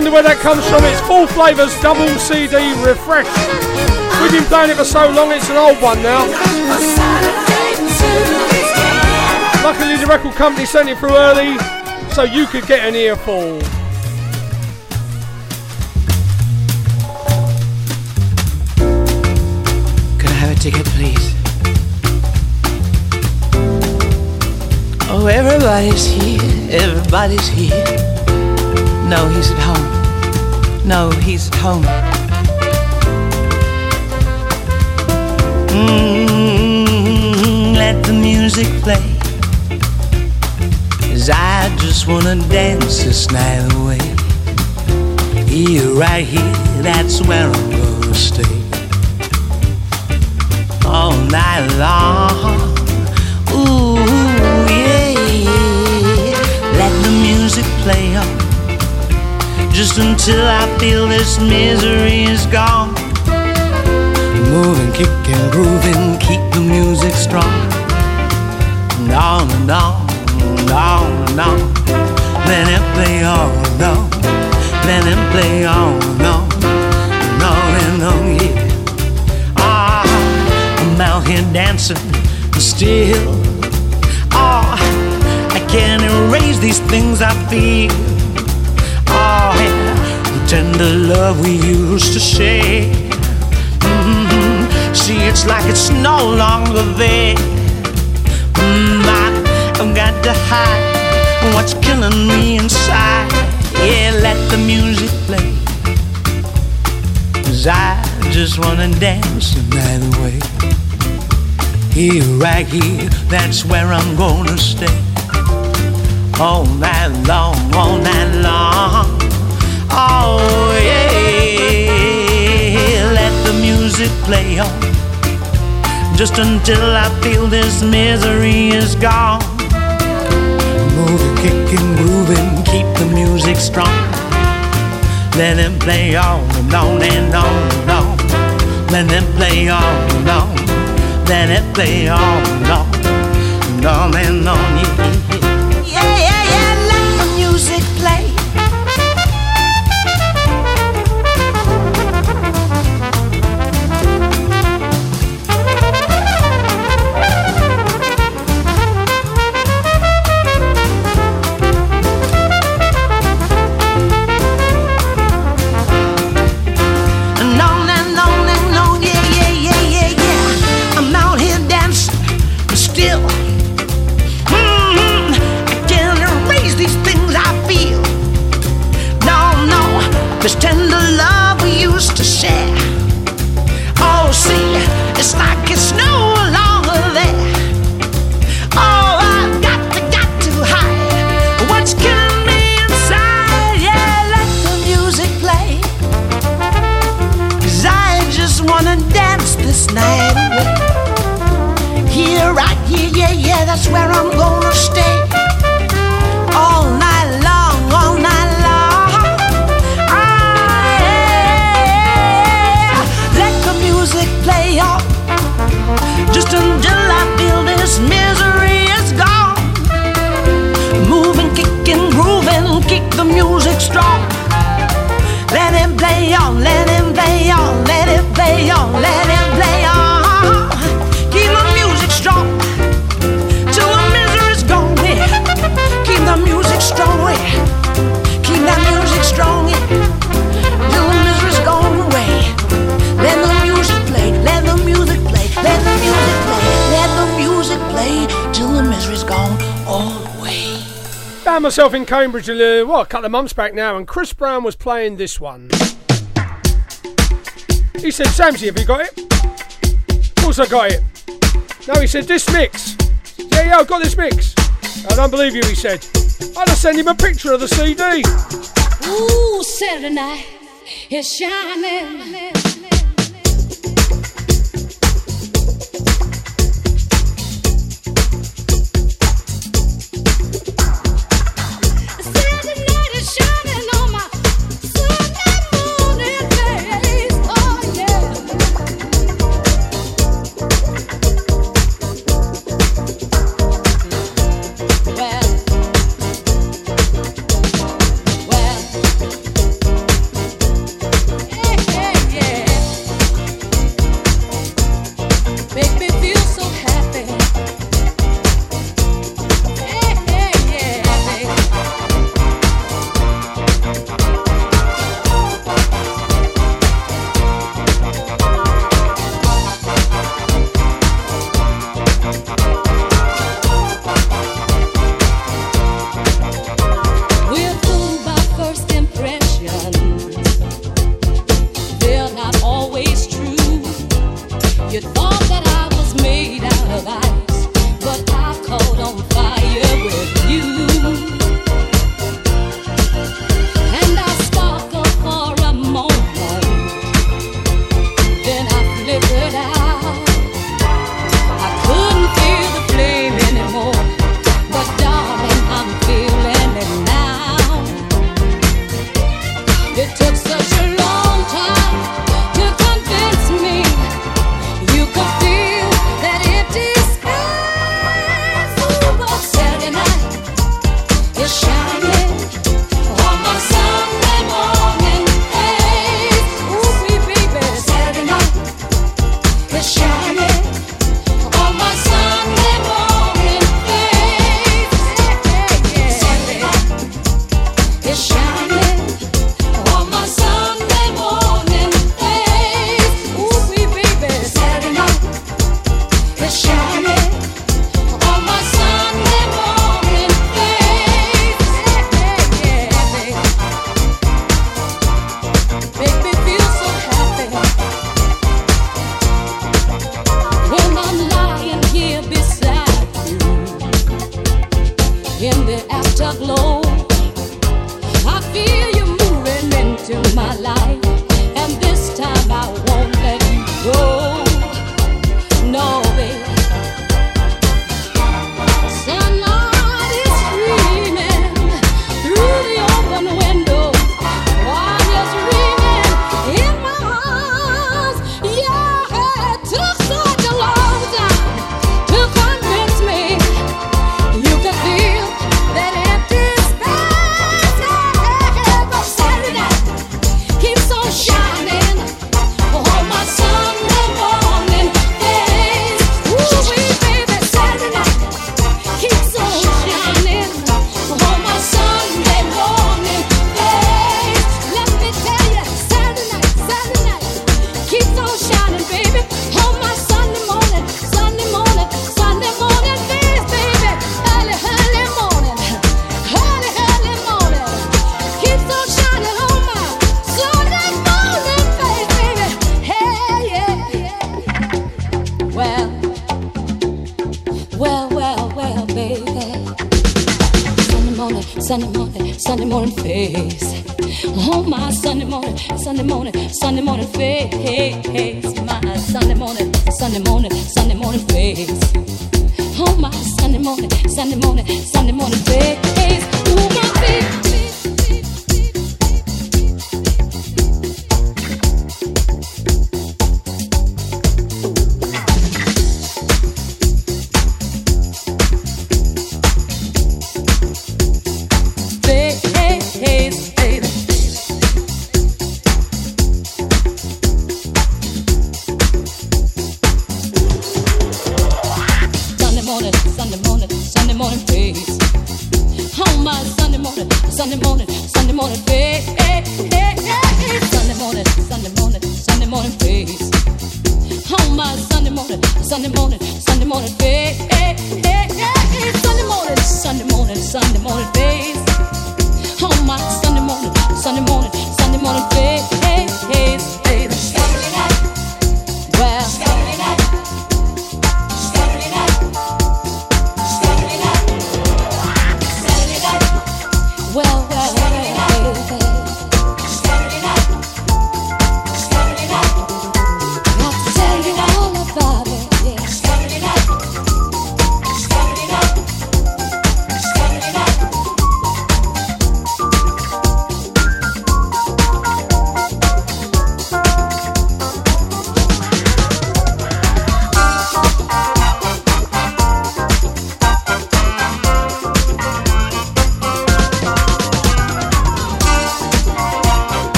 Wonder where that comes from, it's Full Flava's Double CD Refresh. We've been playing it for so long, it's an old one now. Luckily, the record company sent it through early so you could get an earful. Could I have a ticket, please? Oh, everybody's here, everybody's here. No, he's at home. No, he's at home. Mm, let the music play. Cause I just wanna dance this night away. Here, right here, that's where I'm gonna stay. All night long. Just until I feel this misery is gone. Moving, kicking, grooving, keep the music strong. And on and on, and on and on. Let it play on and on. Let it play on and on. And on and on, yeah. Ah, I'm out here dancing, but still. Ah, I can't erase these things I feel. Tender love we used to share. Mhm. See, it's like it's no longer there. Mm, I, I've got to hide what's killing me inside. Yeah, let the music play. Cause I just wanna dance the night away. Here, right here, that's where I'm gonna stay. All night long, all night long. Oh, yeah. Let the music play on. Just until I feel this misery is gone. Moving, kicking, grooving, keep the music strong. Let it play on and on and on and on. Let it play on and on. Let it play on and on and on and on. Yeah, Found myself in Cambridge, uh, what, a couple of months back now, and Chris Brown was playing this one. He said, Samsy, have you got it? Of course I got it. No, he said, this mix. Yeah, yeah, I've got this mix. I don't believe you, he said. I just sent him a picture of the CD. Ooh, Saturday night is shining.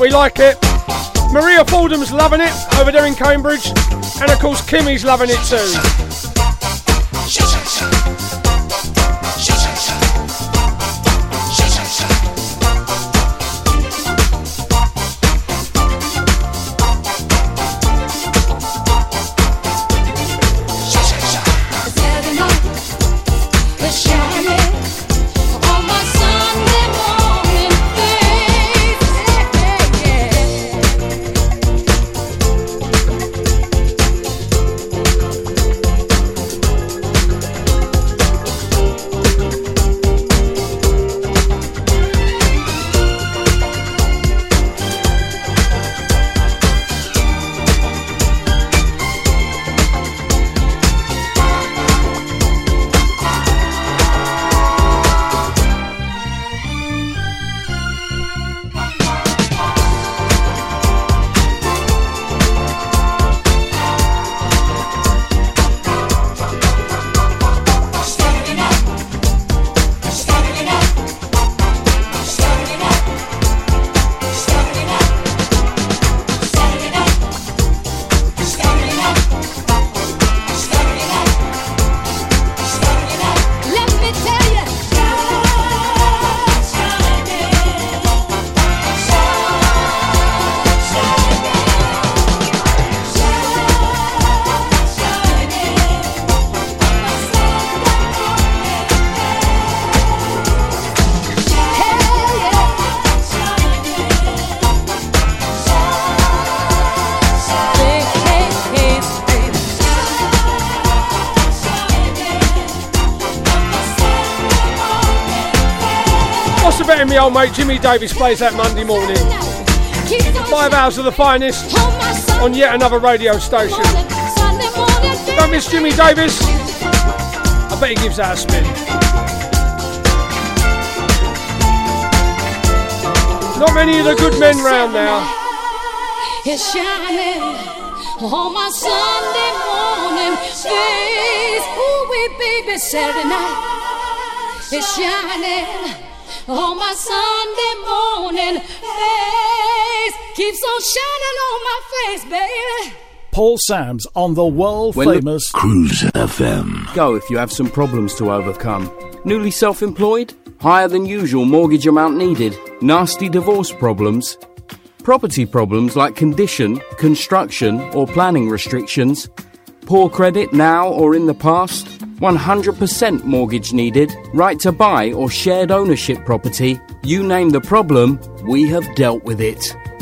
We like it. Maria Fordham's loving it over there in Cambridge, and of course Kimmy's loving it too. Davis plays that Monday morning? Five hours of the finest on yet another radio station. Don't miss Jimmy Davis. I bet he gives that a spin. Not many of the good men round now. It's shining on my Sunday morning face. Ooh, baby, Saturday night. It's shining on my Sunday Keeps on shining on my face, baby. Paul Sams on the world When the- famous Cruise FM. Go if you have some problems to overcome. Newly self employed? Higher than usual mortgage amount needed? Nasty divorce problems? Property problems like condition, construction, or planning restrictions? Poor credit now or in the past? 100% mortgage needed? Right to buy or shared ownership property? You name the problem, we have dealt with it.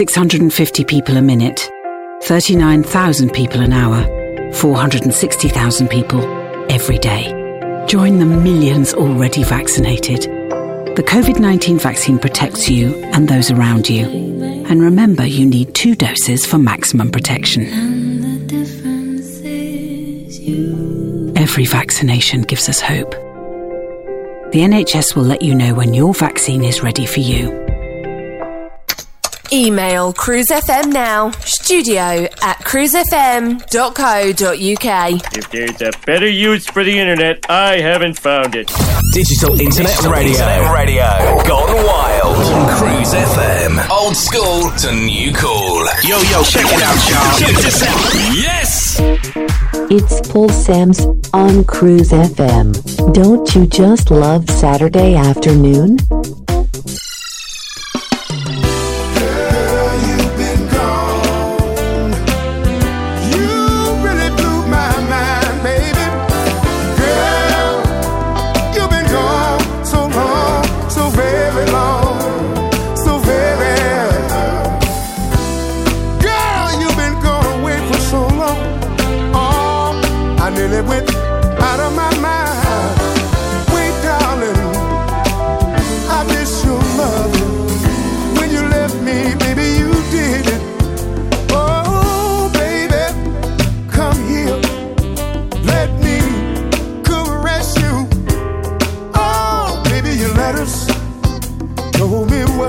650 people a minute, 39,000 people an hour, 460,000 people every day. Join the millions already vaccinated. The COVID 19 vaccine protects you and those around you. And remember, you need two doses for maximum protection. Every vaccination gives us hope. The NHS will let you know when your vaccine is ready for you. Email Cruise FM now, studio at cruisefm.co.uk. If there's a better use for the internet, I haven't found it. Digital Internet Radio. Internet Radio. Gone wild. On Cruise FM. Old school to new cool. Yo, yo, check it out, y'all. Check this out. Yes! It's Paul Sams on Cruise FM. Don't you just love Saturday afternoon?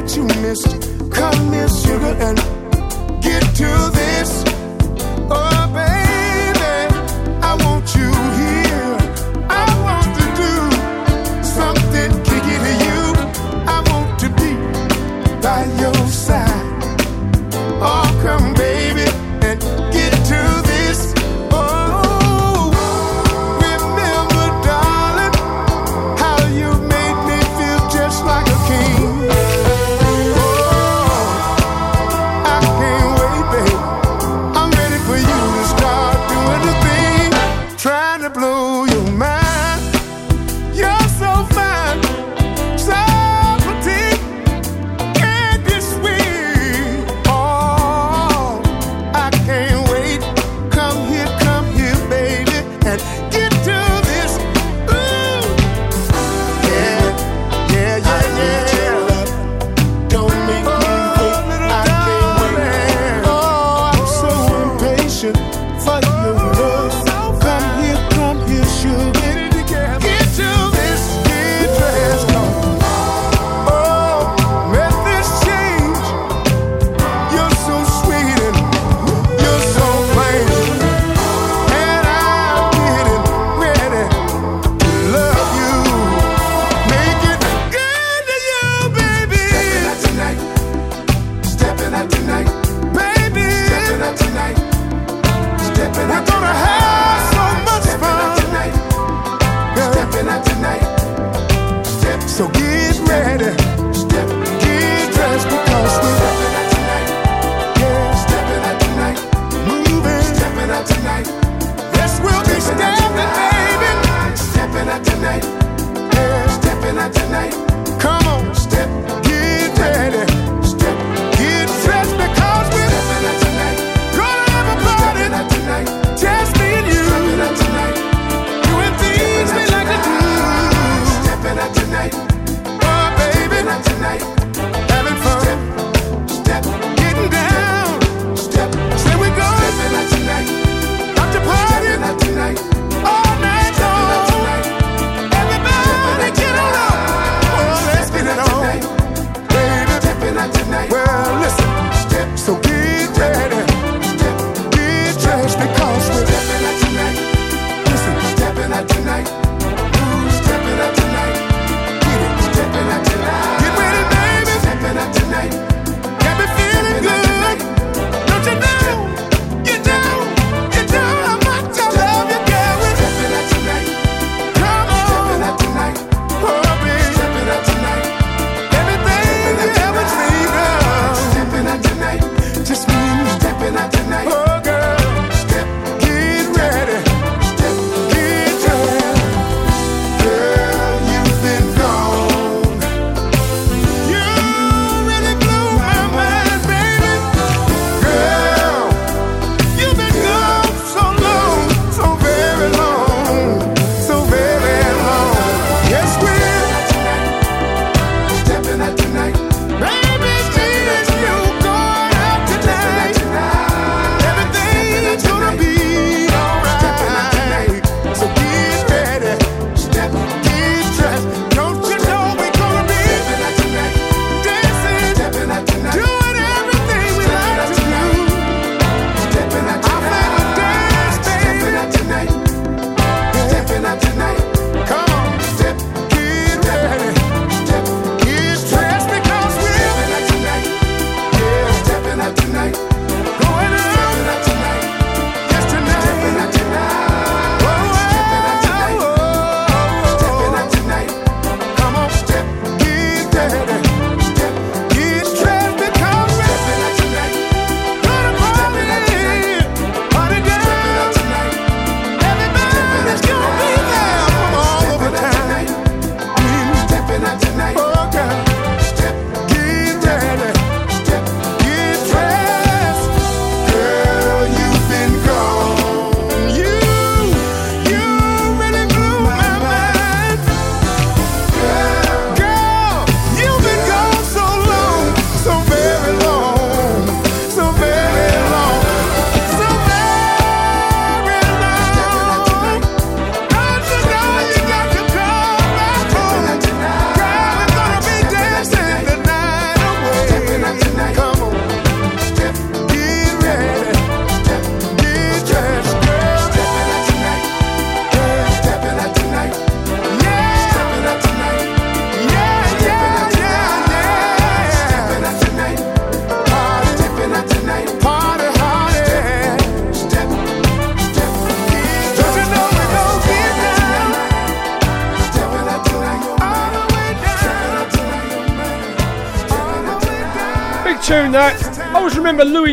what you missed. Come here, sugar, and get to this.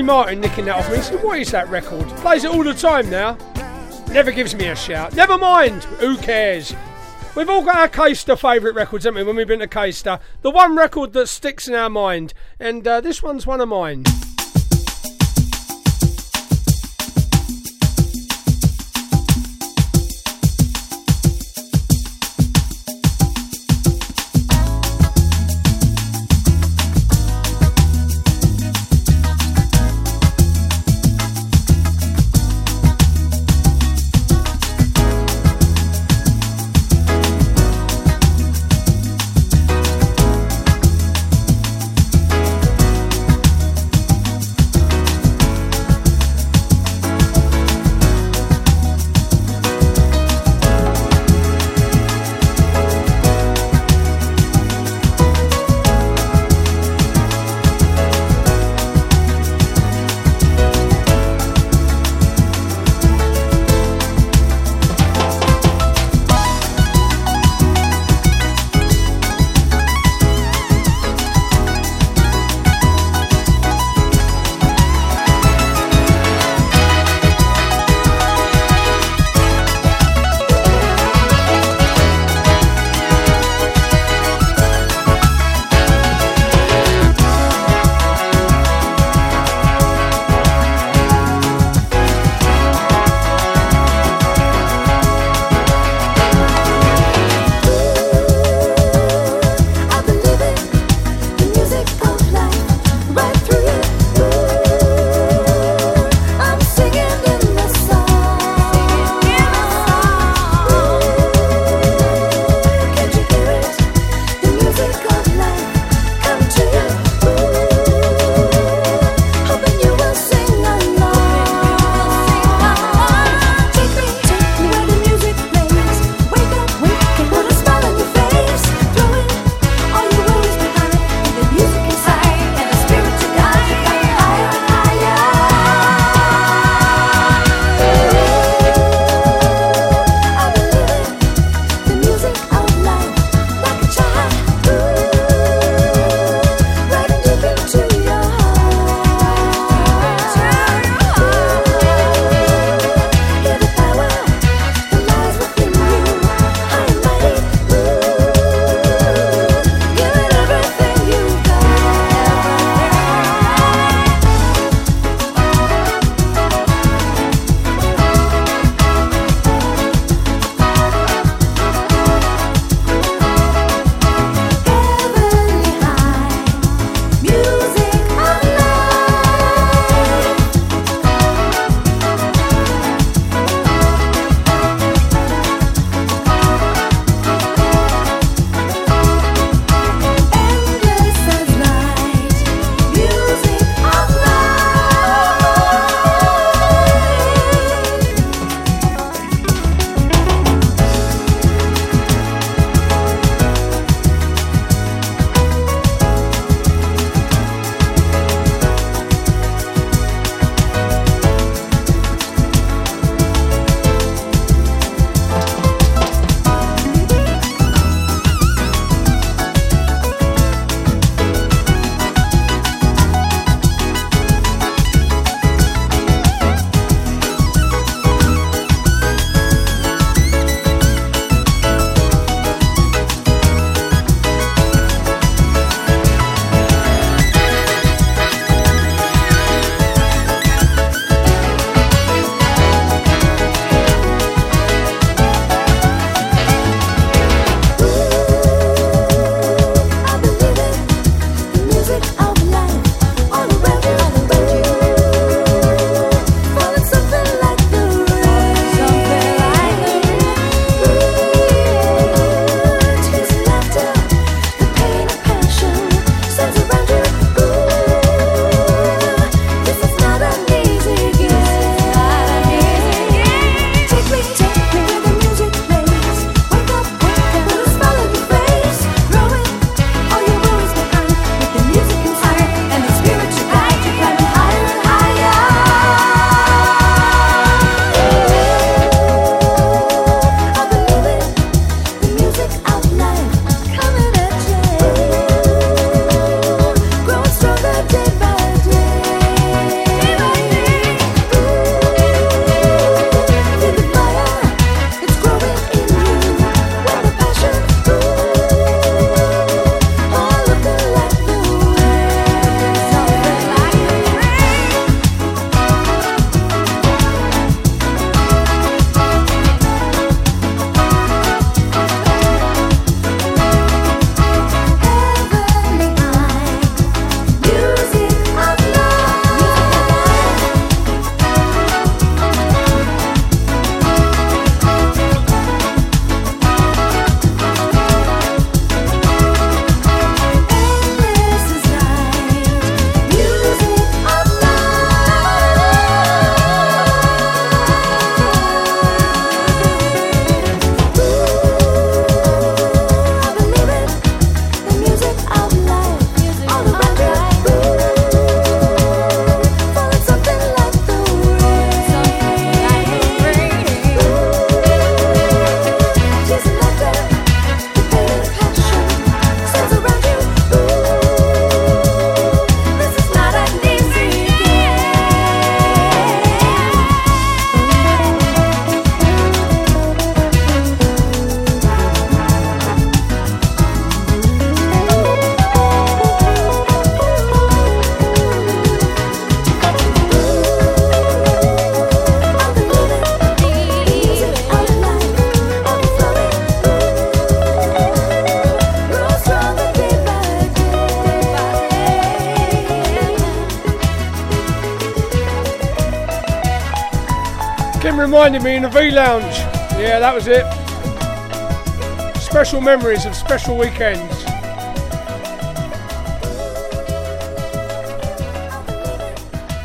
Martin nicking that off me. He said, What is that record? Plays it all the time now. Never gives me a shout. Never mind. Who cares? We've all got our Caister favourite records, haven't we, when we've been to Caister? The one record that sticks in our mind. And uh, this one's one of mine. Reminded me in the V Lounge. Yeah, that was it. Special memories of special weekends.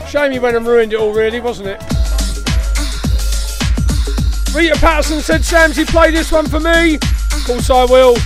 Shame you went and ruined it all, really, wasn't it? Rita Patterson said, Samsy, play this one for me. Of course I will.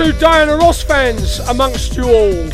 Two Diana Ross fans amongst you all.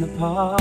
the park.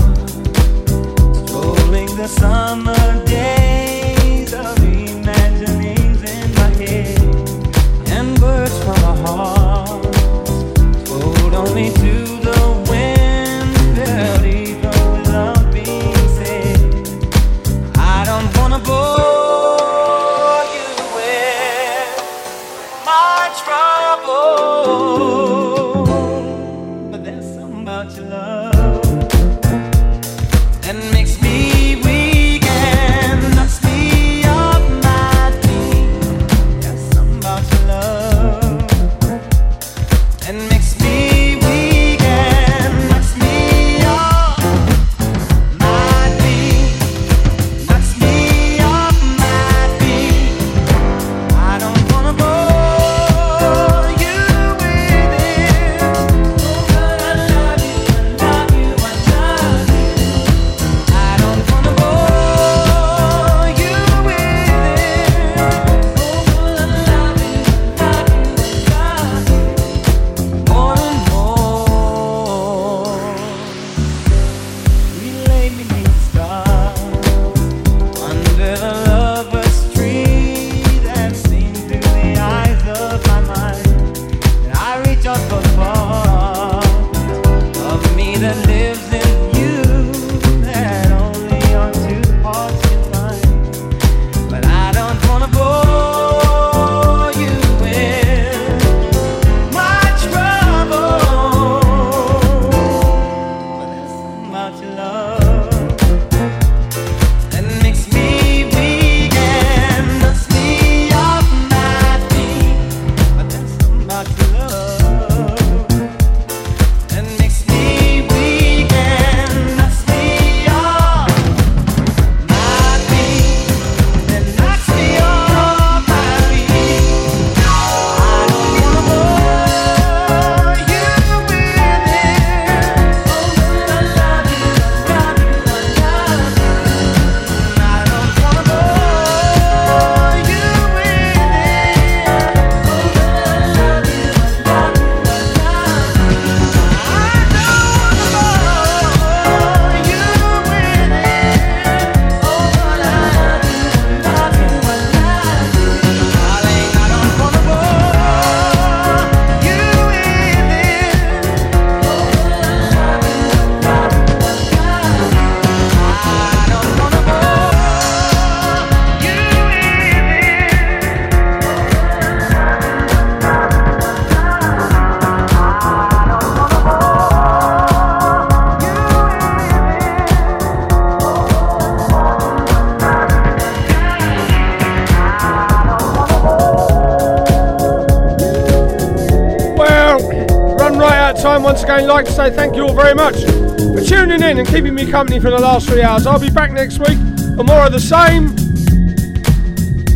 like to say thank you all very much for tuning in and keeping me company for the last three hours. I'll be back next week for more of the same.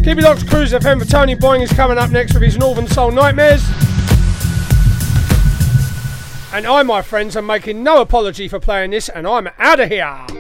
Keep it locked to Cruise FM for Tony Boying is coming up next with his Northern Soul Nightmares. And I, my friends, am making no apology for playing this, and I'm out of here.